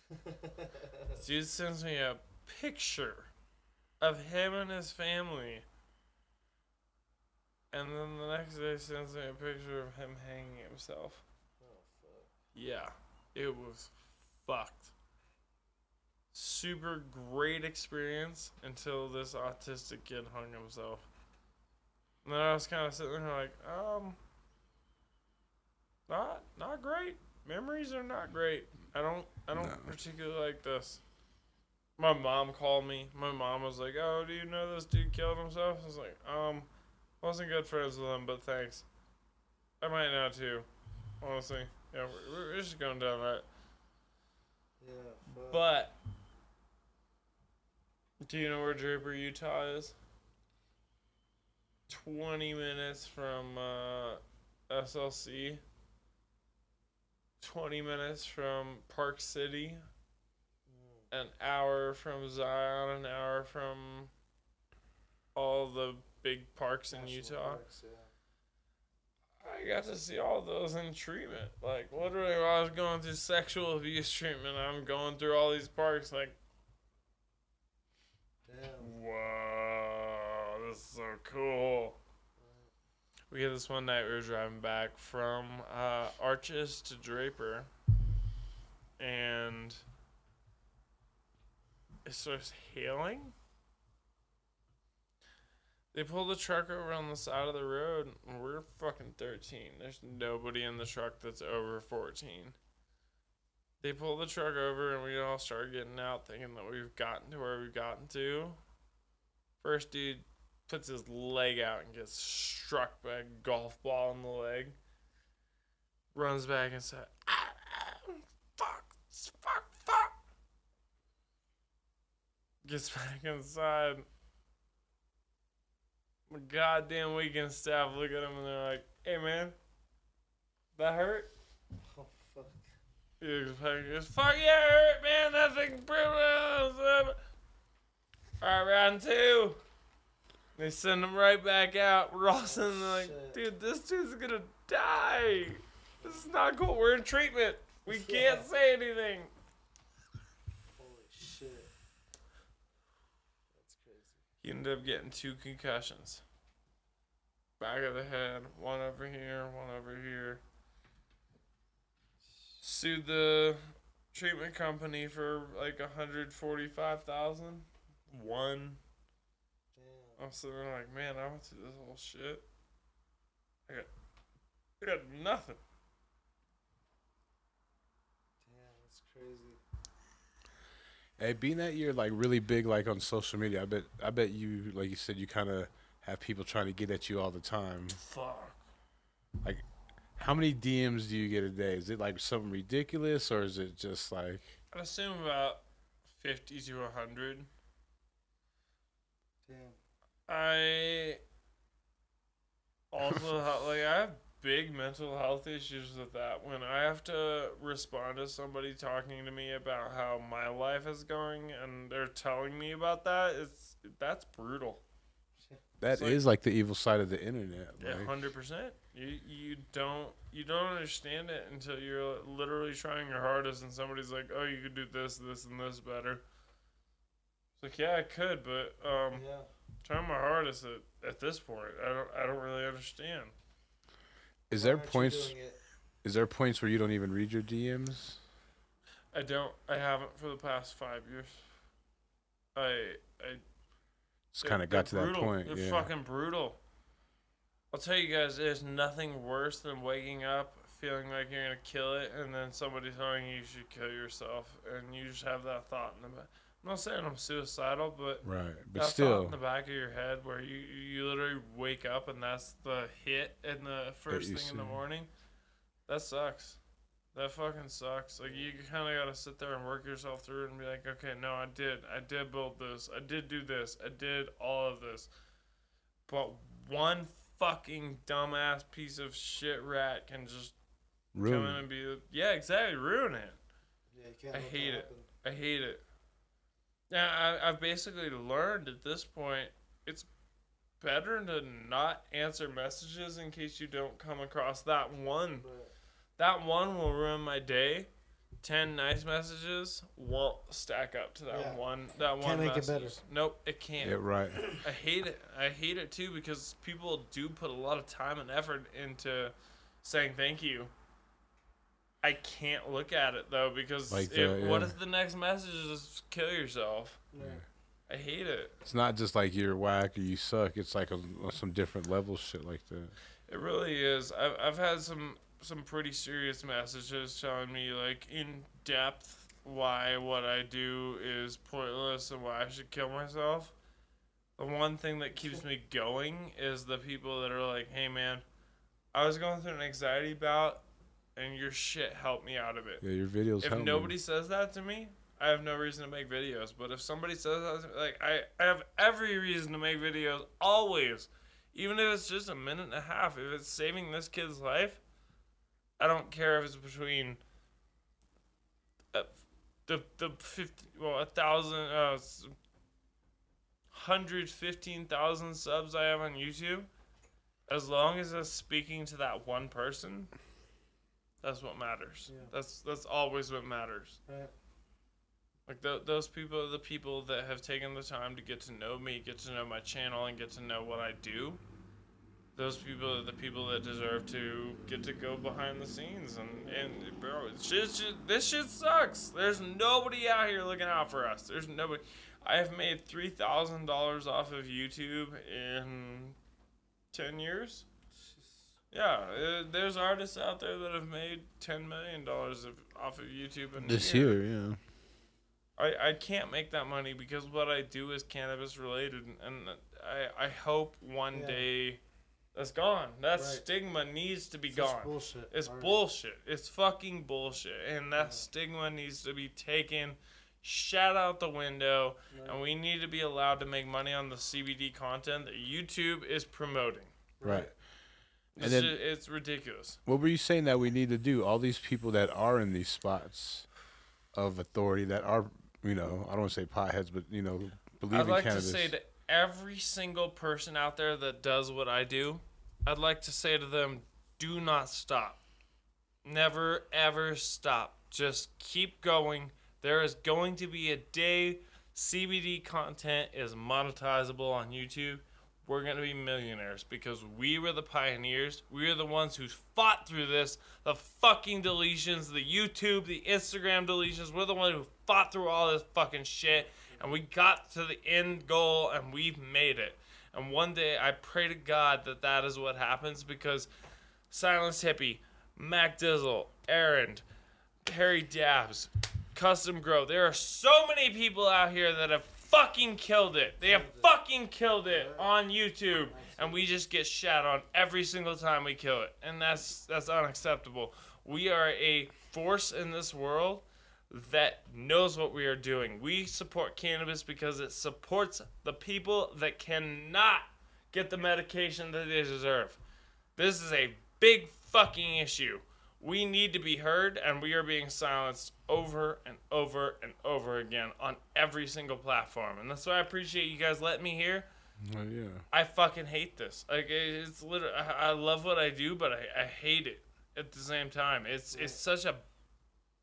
Dude sends me a picture of him and his family. And then the next day sends me a picture of him hanging himself. Yeah, it was fucked. Super great experience until this autistic kid hung himself. And then I was kind of sitting there like, um, not not great. Memories are not great. I don't I don't No. particularly like this. My mom called me. My mom was like, "Oh, do you know this dude killed himself?" I was like, "Um, wasn't good friends with him, but thanks. I might now too. Honestly, yeah, we're, we're just going down that. Yeah. fuck. But do you know where Draper, Utah is? Twenty minutes from uh, SLC. Twenty minutes from Park City. An hour from Zion. An hour from all the big parks in National Utah. parks, yeah. I got to see all those in treatment. Like literally, while I was going through sexual abuse treatment, I'm going through all these parks. Like, Damn. wow, this is so cool. We had this one night we were driving back from uh, Arches to Draper, and it starts hailing. They pull the truck over on the side of the road, and we're fucking 13. There's nobody in the truck that's over 14. They pull the truck over, and we all start getting out, thinking that we've gotten to where we've gotten to. First dude puts his leg out and gets struck by a golf ball in the leg. Runs back inside. Ah, ah, fuck, fuck, fuck. Gets back inside. My goddamn weekend staff look at him and they're like, hey man, that hurt? Oh fuck. He looks back and goes, fuck yeah, it hurt, man. That thing brutal. Alright, round two. They send him right back out. We're all sitting there like, Shit. dude, this dude's gonna die. This is not cool. We're in treatment. We Yeah. can't say anything. Holy shit. That's crazy. He ended up getting two concussions. Back of the head, one over here, one over here. Sued the treatment company for like a hundred forty-five thousand. One. Damn. I'm sitting there like, man, I went through this whole shit. I got, I got nothing. Damn, that's crazy. Hey, being that you're like really big, like on social media, I bet, I bet you, like you said, you kind of have people trying to get at you all the time. Fuck. Like, how many DMs do you get a day? Is it like something ridiculous, or is it just like, I'd assume about fifty to a hundred. Damn. I also ha- like I have big mental health issues with that. When I have to respond to somebody talking to me about how my life is going, and they're telling me about that, it's that's brutal. that It's is like- like, the evil side of the internet? Yeah, hundred percent. You you don't you don't understand it until you're literally trying your hardest, and somebody's like, "Oh, you could do this, this, and this better." It's like, yeah, I could, but um, Yeah. Trying my hardest at, at this point, I don't I don't really understand. Is Why there points? Is there points where you don't even read your DMs? I don't. I haven't for the past five years. I I It's kind of got to they're that point. They're yeah. fucking brutal. I'll tell you guys, there's nothing worse than waking up feeling like you're gonna kill it, and then somebody telling you you should kill yourself, and you just have that thought in the back. I'm not saying I'm suicidal, but right, but that thought still, in the back of your head where you you literally wake up and that's the hit in the first you thing in the morning. That sucks. That fucking sucks. Like you kind of gotta sit there and work yourself through it and be like, okay, no, I did, I did build this, I did do this, I did all of this, but one fucking dumbass piece of shit rat can just come in and be, the- yeah, exactly, ruin it. Yeah, you can't I hate it. I hate it. Yeah, I, I've basically learned at this point it's better to not answer messages in case you don't come across that one that one will ruin my day. Ten nice messages won't stack up to that Yeah. one. That one Can't make it message. better. Nope, it can't. Yeah, right. I hate it. I hate it too because people do put a lot of time and effort into saying thank you. I can't look at it though because Like if, the- what yeah. if the next message is kill yourself? I hate it. It's not just like you're whack or you suck. It's like a, some different level shit like that. It really is. I've I've had some some pretty serious messages telling me like in depth why what I do is pointless and why I should kill myself. The one thing that keeps me going is the people that are like, "Hey man, I was going through an anxiety bout and your shit helped me out of it." Yeah, your videos. if help me. nobody says that to me, I have no reason to make videos. But if somebody says that, to me, like I, I have every reason to make videos always, even if it's just a minute and a half. If it's saving this kid's life, I don't care if it's between uh, the the fifty well a thousand uh hundred fifteen thousand subs I have on YouTube. As long as it's speaking to that one person, that's what matters. Yeah. That's that's always what matters. Right. Like th- those people are the people that have taken the time to get to know me, get to know my channel, and get to know what I do. Those people are the people that deserve to get to go behind the scenes. And, and bro, shit, shit, this shit sucks. There's nobody out here looking out for us. There's nobody. I have made three thousand dollars off of YouTube in ten years. Yeah, uh, there's artists out there that have made ten million dollars of, off of YouTube in this year, yeah. I, I can't make that money because what I do is cannabis related, and I I hope one Yeah. day that's gone. That Right. stigma needs to be Such gone. bullshit. It's already. bullshit. It's fucking bullshit, and that Yeah. stigma needs to be taken, shot out the window, Right. and we need to be allowed to make money on the CBD content that YouTube is promoting. Right. And It's, then- ju- it's ridiculous. What were you saying that we need to do? All these people that are in these spots of authority that are, you know, I don't want to say potheads, but you know, believe it. I'd like cannabis. to say to every single person out there that does what I do, I'd like to say to them, do not stop. Never ever stop. Just keep going. There is going to be a day CBD content is monetizable on YouTube. We're going to be millionaires because we were the pioneers. We are the ones who fought through this. The fucking deletions, the YouTube, the Instagram deletions. We're the ones who fought through all this fucking shit. And we got to the end goal and we've made it. And one day I pray to God that that is what happens because Silence Hippie, Mac Dizzle, Aaron, Harry Dabs, Custom Grow. There are so many people out here that have fucking killed it. They have fucking killed it on YouTube, and we just get shat on every single time we kill it, and that's that's unacceptable. We are a force in this world that knows what we are doing. We support cannabis because it supports the people that cannot get the medication that they deserve. This is a big fucking issue. We need to be heard, and we are being silenced over and over and over again on every single platform. And that's why I appreciate you guys letting me hear. Oh, yeah. I fucking hate this. Like it's literally, I, I love what I do, but I, I hate it at the same time. It's it's such a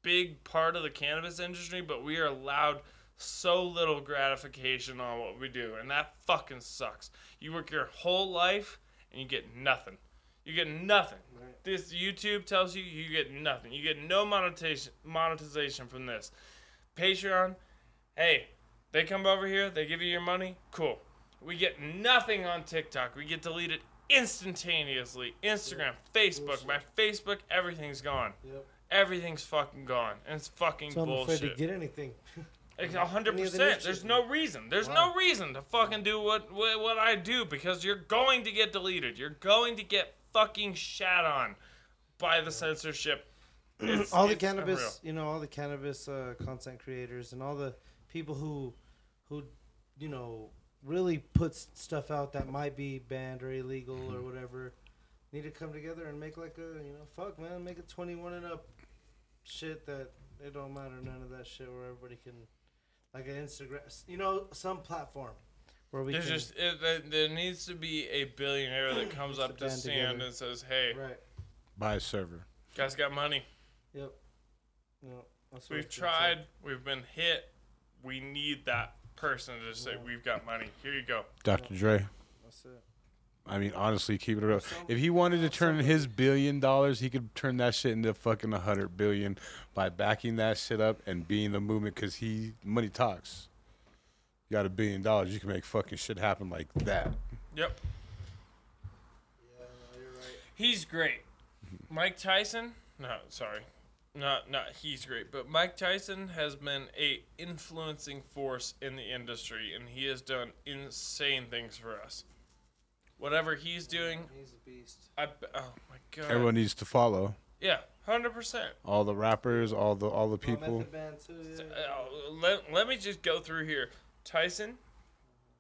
big part of the cannabis industry, but we are allowed so little gratification on what we do, and that fucking sucks. You work your whole life and you get nothing. You get nothing. This YouTube tells you you get nothing. You get no monetization monetization from this. Patreon, hey, they come over here, they give you your money, cool. We get nothing on TikTok. We get deleted instantaneously. Instagram, Facebook, my Facebook, everything's gone. Yep. Everything's fucking gone. And it's fucking So I'm afraid to bullshit. get anything. A hundred Any of the percent. There's no reason. There's no reason to fucking do what, what what I do because you're going to get deleted. You're going to get fucking shat on by the censorship. It's, all the cannabis, unreal. you know, all the cannabis uh, content creators and all the people who, who, you know, really puts stuff out that might be banned or illegal or whatever, need to come together and make like a, you know, fuck man, make a 21 and up, shit that it don't matter none of that shit where everybody can, like an Instagram, you know, some platform where we There's can, just it, there, there needs to be a billionaire that comes up to Stand stand together. and says, "Hey, right, Buy a server. Guys got money. Yep. Yep. That's what We've it's tried. We've been hit. We need that person to just say, "We've got money. Here you go." Dr. Dre. That's it. I mean, honestly, keep it real. If he wanted to turn his billion dollars, he could turn that shit into fucking a hundred billion by backing that shit up and being the movement. Cause he money talks. You got a billion dollars, you can make fucking shit happen like that. Yep. Yeah, no, you're right. He's great. Mike Tyson? No, sorry. Not not he's great, but Mike Tyson has been a influencing force in the industry and he has done insane things for us. Whatever he's doing, He's a beast. I be- oh my god. Everyone needs to follow. yeah, 100%. All the rappers, all the all the people. Method too. Yeah. Uh, let, let me just go through here. Tyson,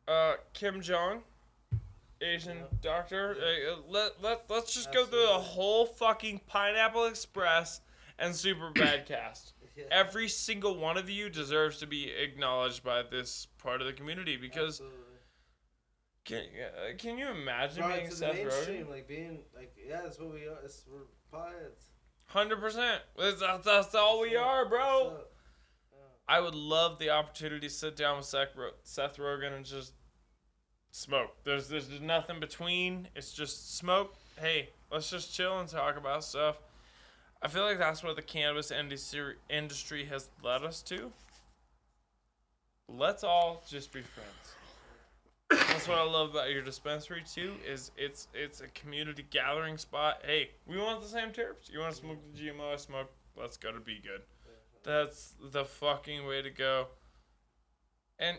uh, Kim Jong, Asian Yeah. doctor. Yeah. Uh, let, let, let's just go through the whole fucking Pineapple Express and Super Bad cast. Yeah. Every single one of you deserves to be acknowledged by this part of the community because Absolutely. can, uh, can you imagine Brought being to the Seth mainstream, Rogen? like being like yeah, that's what we are. It's, we're potheads. Hundred percent. That's, that's, all we are, bro. I would love the opportunity to sit down with Seth, Ro- Seth Rogen and just smoke. There's there's nothing between. It's just smoke. Hey, let's just chill and talk about stuff. I feel like that's what the cannabis industry industry has led us to. Let's all just be friends. That's what I love about your dispensary too. Is it's it's a community gathering spot. Hey, we want the same terps. You want to smoke the GMO? I smoke. Let's go to Be Good. That's the fucking way to go. And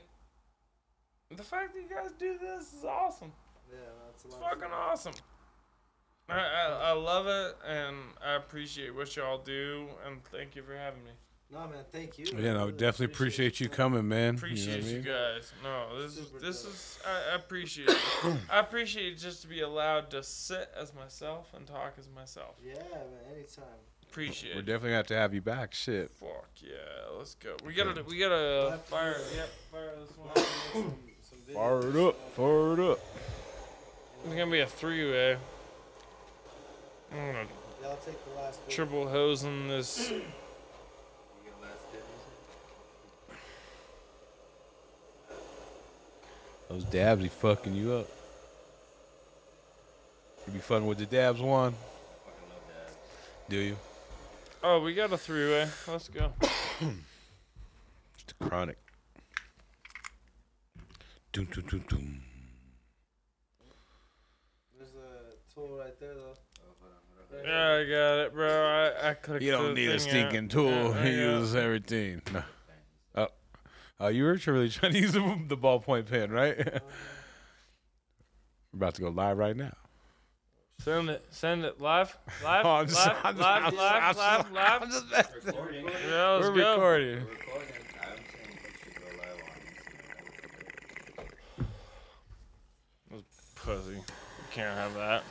the fact that you guys do this is awesome. Yeah, that's a It's lot. of fucking fun. awesome. I, I, I love it and I appreciate what y'all do and thank you for having me. No man, thank you. Yeah, no, Really definitely appreciate you coming, man. Appreciate you. you, know what I mean? guys. No, this is this dope. is I, I appreciate it. I appreciate it just to be allowed to sit as myself and talk as myself. Yeah, man, anytime. Appreciate We're definitely gonna have to have you back. Shit. Fuck yeah, let's go. We gotta we gotta fire yep, fire this one. Some, some Fire it and up. stuff. Fire it up. It's gonna be a three way. I'm gonna Yeah, I'll take the last bit. triple hose in this. You get last dibs? Those dabs be fucking you up. You be fucking with the dabs one, Fucking love that. do you? Oh, we got a three way. Let's go. It's the chronic. Doom, doom, doom, doom. There's a tool right there though. Oh, hold on, hold on. Yeah, I got it, bro. I, I clicked You don't the need a stinking out. tool. Yeah, I he uses everything. No. Oh, oh, you were really trying to use the, the ballpoint pen, right? We're about to go live right now. Send it. Send it live. Live. Oh, I'm just- live. I'm just- live. I'm live. just- live. I'm live. just messing. Recording. Yeah, let's We're go. recording. We're recording. I'm saying you should go live on Instagram. Pussy. You can't have that.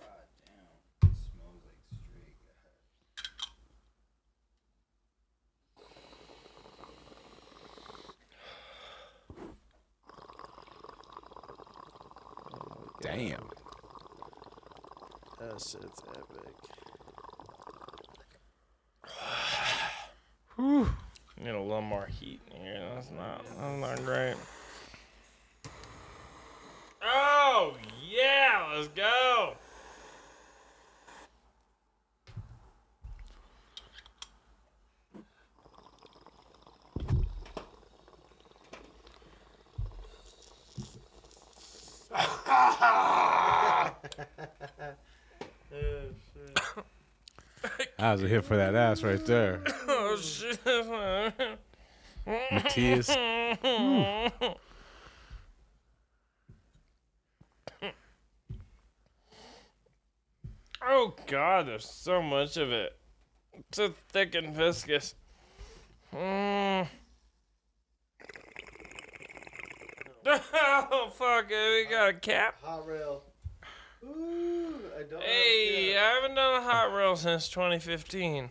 God damn. It smells like straight gas. Damn. That shit's epic. Whew. Need a little more heat in here. That's not. That's not great. Oh yeah, let's go. That was a hit for that ass right there. Oh shit. Matthias. Oh god, there's so much of it. It's so thick and viscous. Mm. Oh fuck it, we got a cap. Hot rail. Ooh, I don't Hey, I haven't done a hot rail since 2015.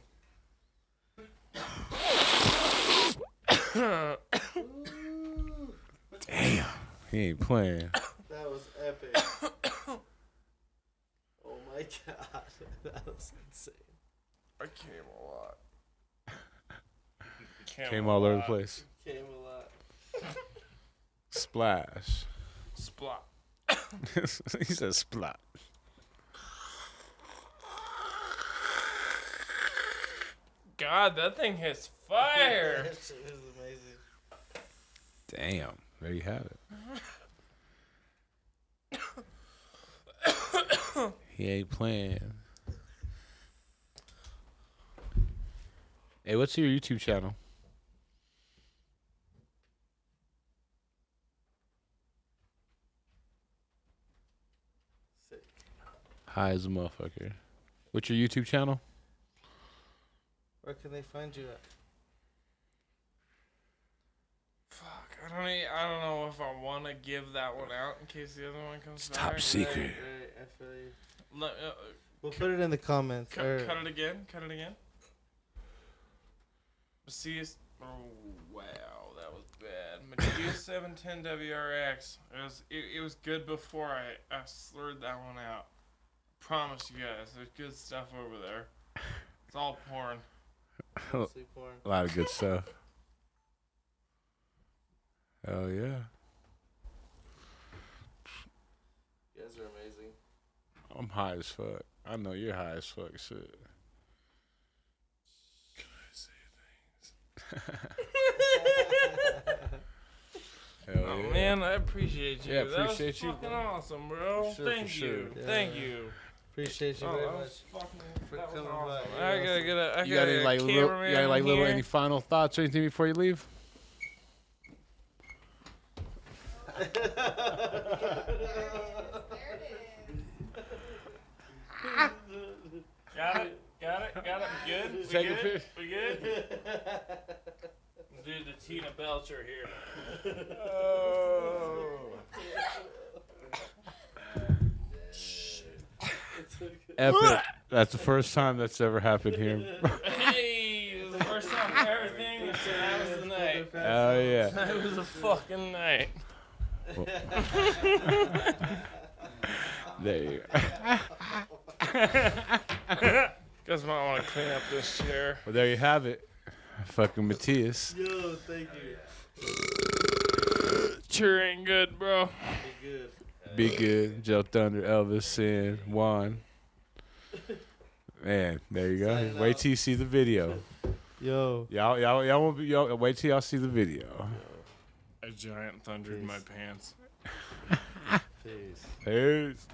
Damn. He ain't playing. that was epic. Oh my god, that was insane. I came a lot. Came, Came a all over the place. Came a lot. Splash. Splot. he said splat. God, that thing hits fire. that shit was amazing. Damn. There you have it. he ain't playing. Hey, what's your YouTube channel? Sick. High as a motherfucker. What's your YouTube channel? Where can they find you at? Fuck, I don't. e- I don't know if I want to give that one out in case the other one comes It's top secret. Right, right, I feel you. Le- uh, We'll put it in the comments. cut, or- cut it again. Cut it again. Macias. Oh wow, that was bad. Macias 710 WRX. It was. It, it was good before I I slurred that one out. Promise you guys, there's good stuff over there. It's all porn. Mostly porn. A lot of good stuff. Hell yeah. You guys are amazing. I'm high as fuck. I know you're high as fuck, shit. Hell Oh yeah. man, I appreciate you. Yeah, that appreciate was you, fucking awesome, bro. Sure, for Thank sure. you. Yeah. Thank you. Appreciate you Oh, very much. fucking. for that was coming awesome. by. I You're gotta get a. I You got any like a little, you got any, like little any final thoughts or anything before you leave? Got it. Got it. Got it. We good. We Take good. pic- We good. Dude, the Tina Belcher here. Epic. That's the first time that's ever happened here. hey, it was the first time for everything. So that was the night. Hell yeah. That was a fucking night. There you go. Guys might want to clean up this chair. Well, there you have it. Fucking Matthias. Yo, thank you. Chair ain't good, bro. Be good. Be good. Joe Thunder, Elvis, and Juan. Man, there you go. Signing Wait out. till you see the video. Yo. Y'all, y'all, y'all won't be. Y'all, wait till y'all see the video. A giant thunder in my pants. Peace. Peace.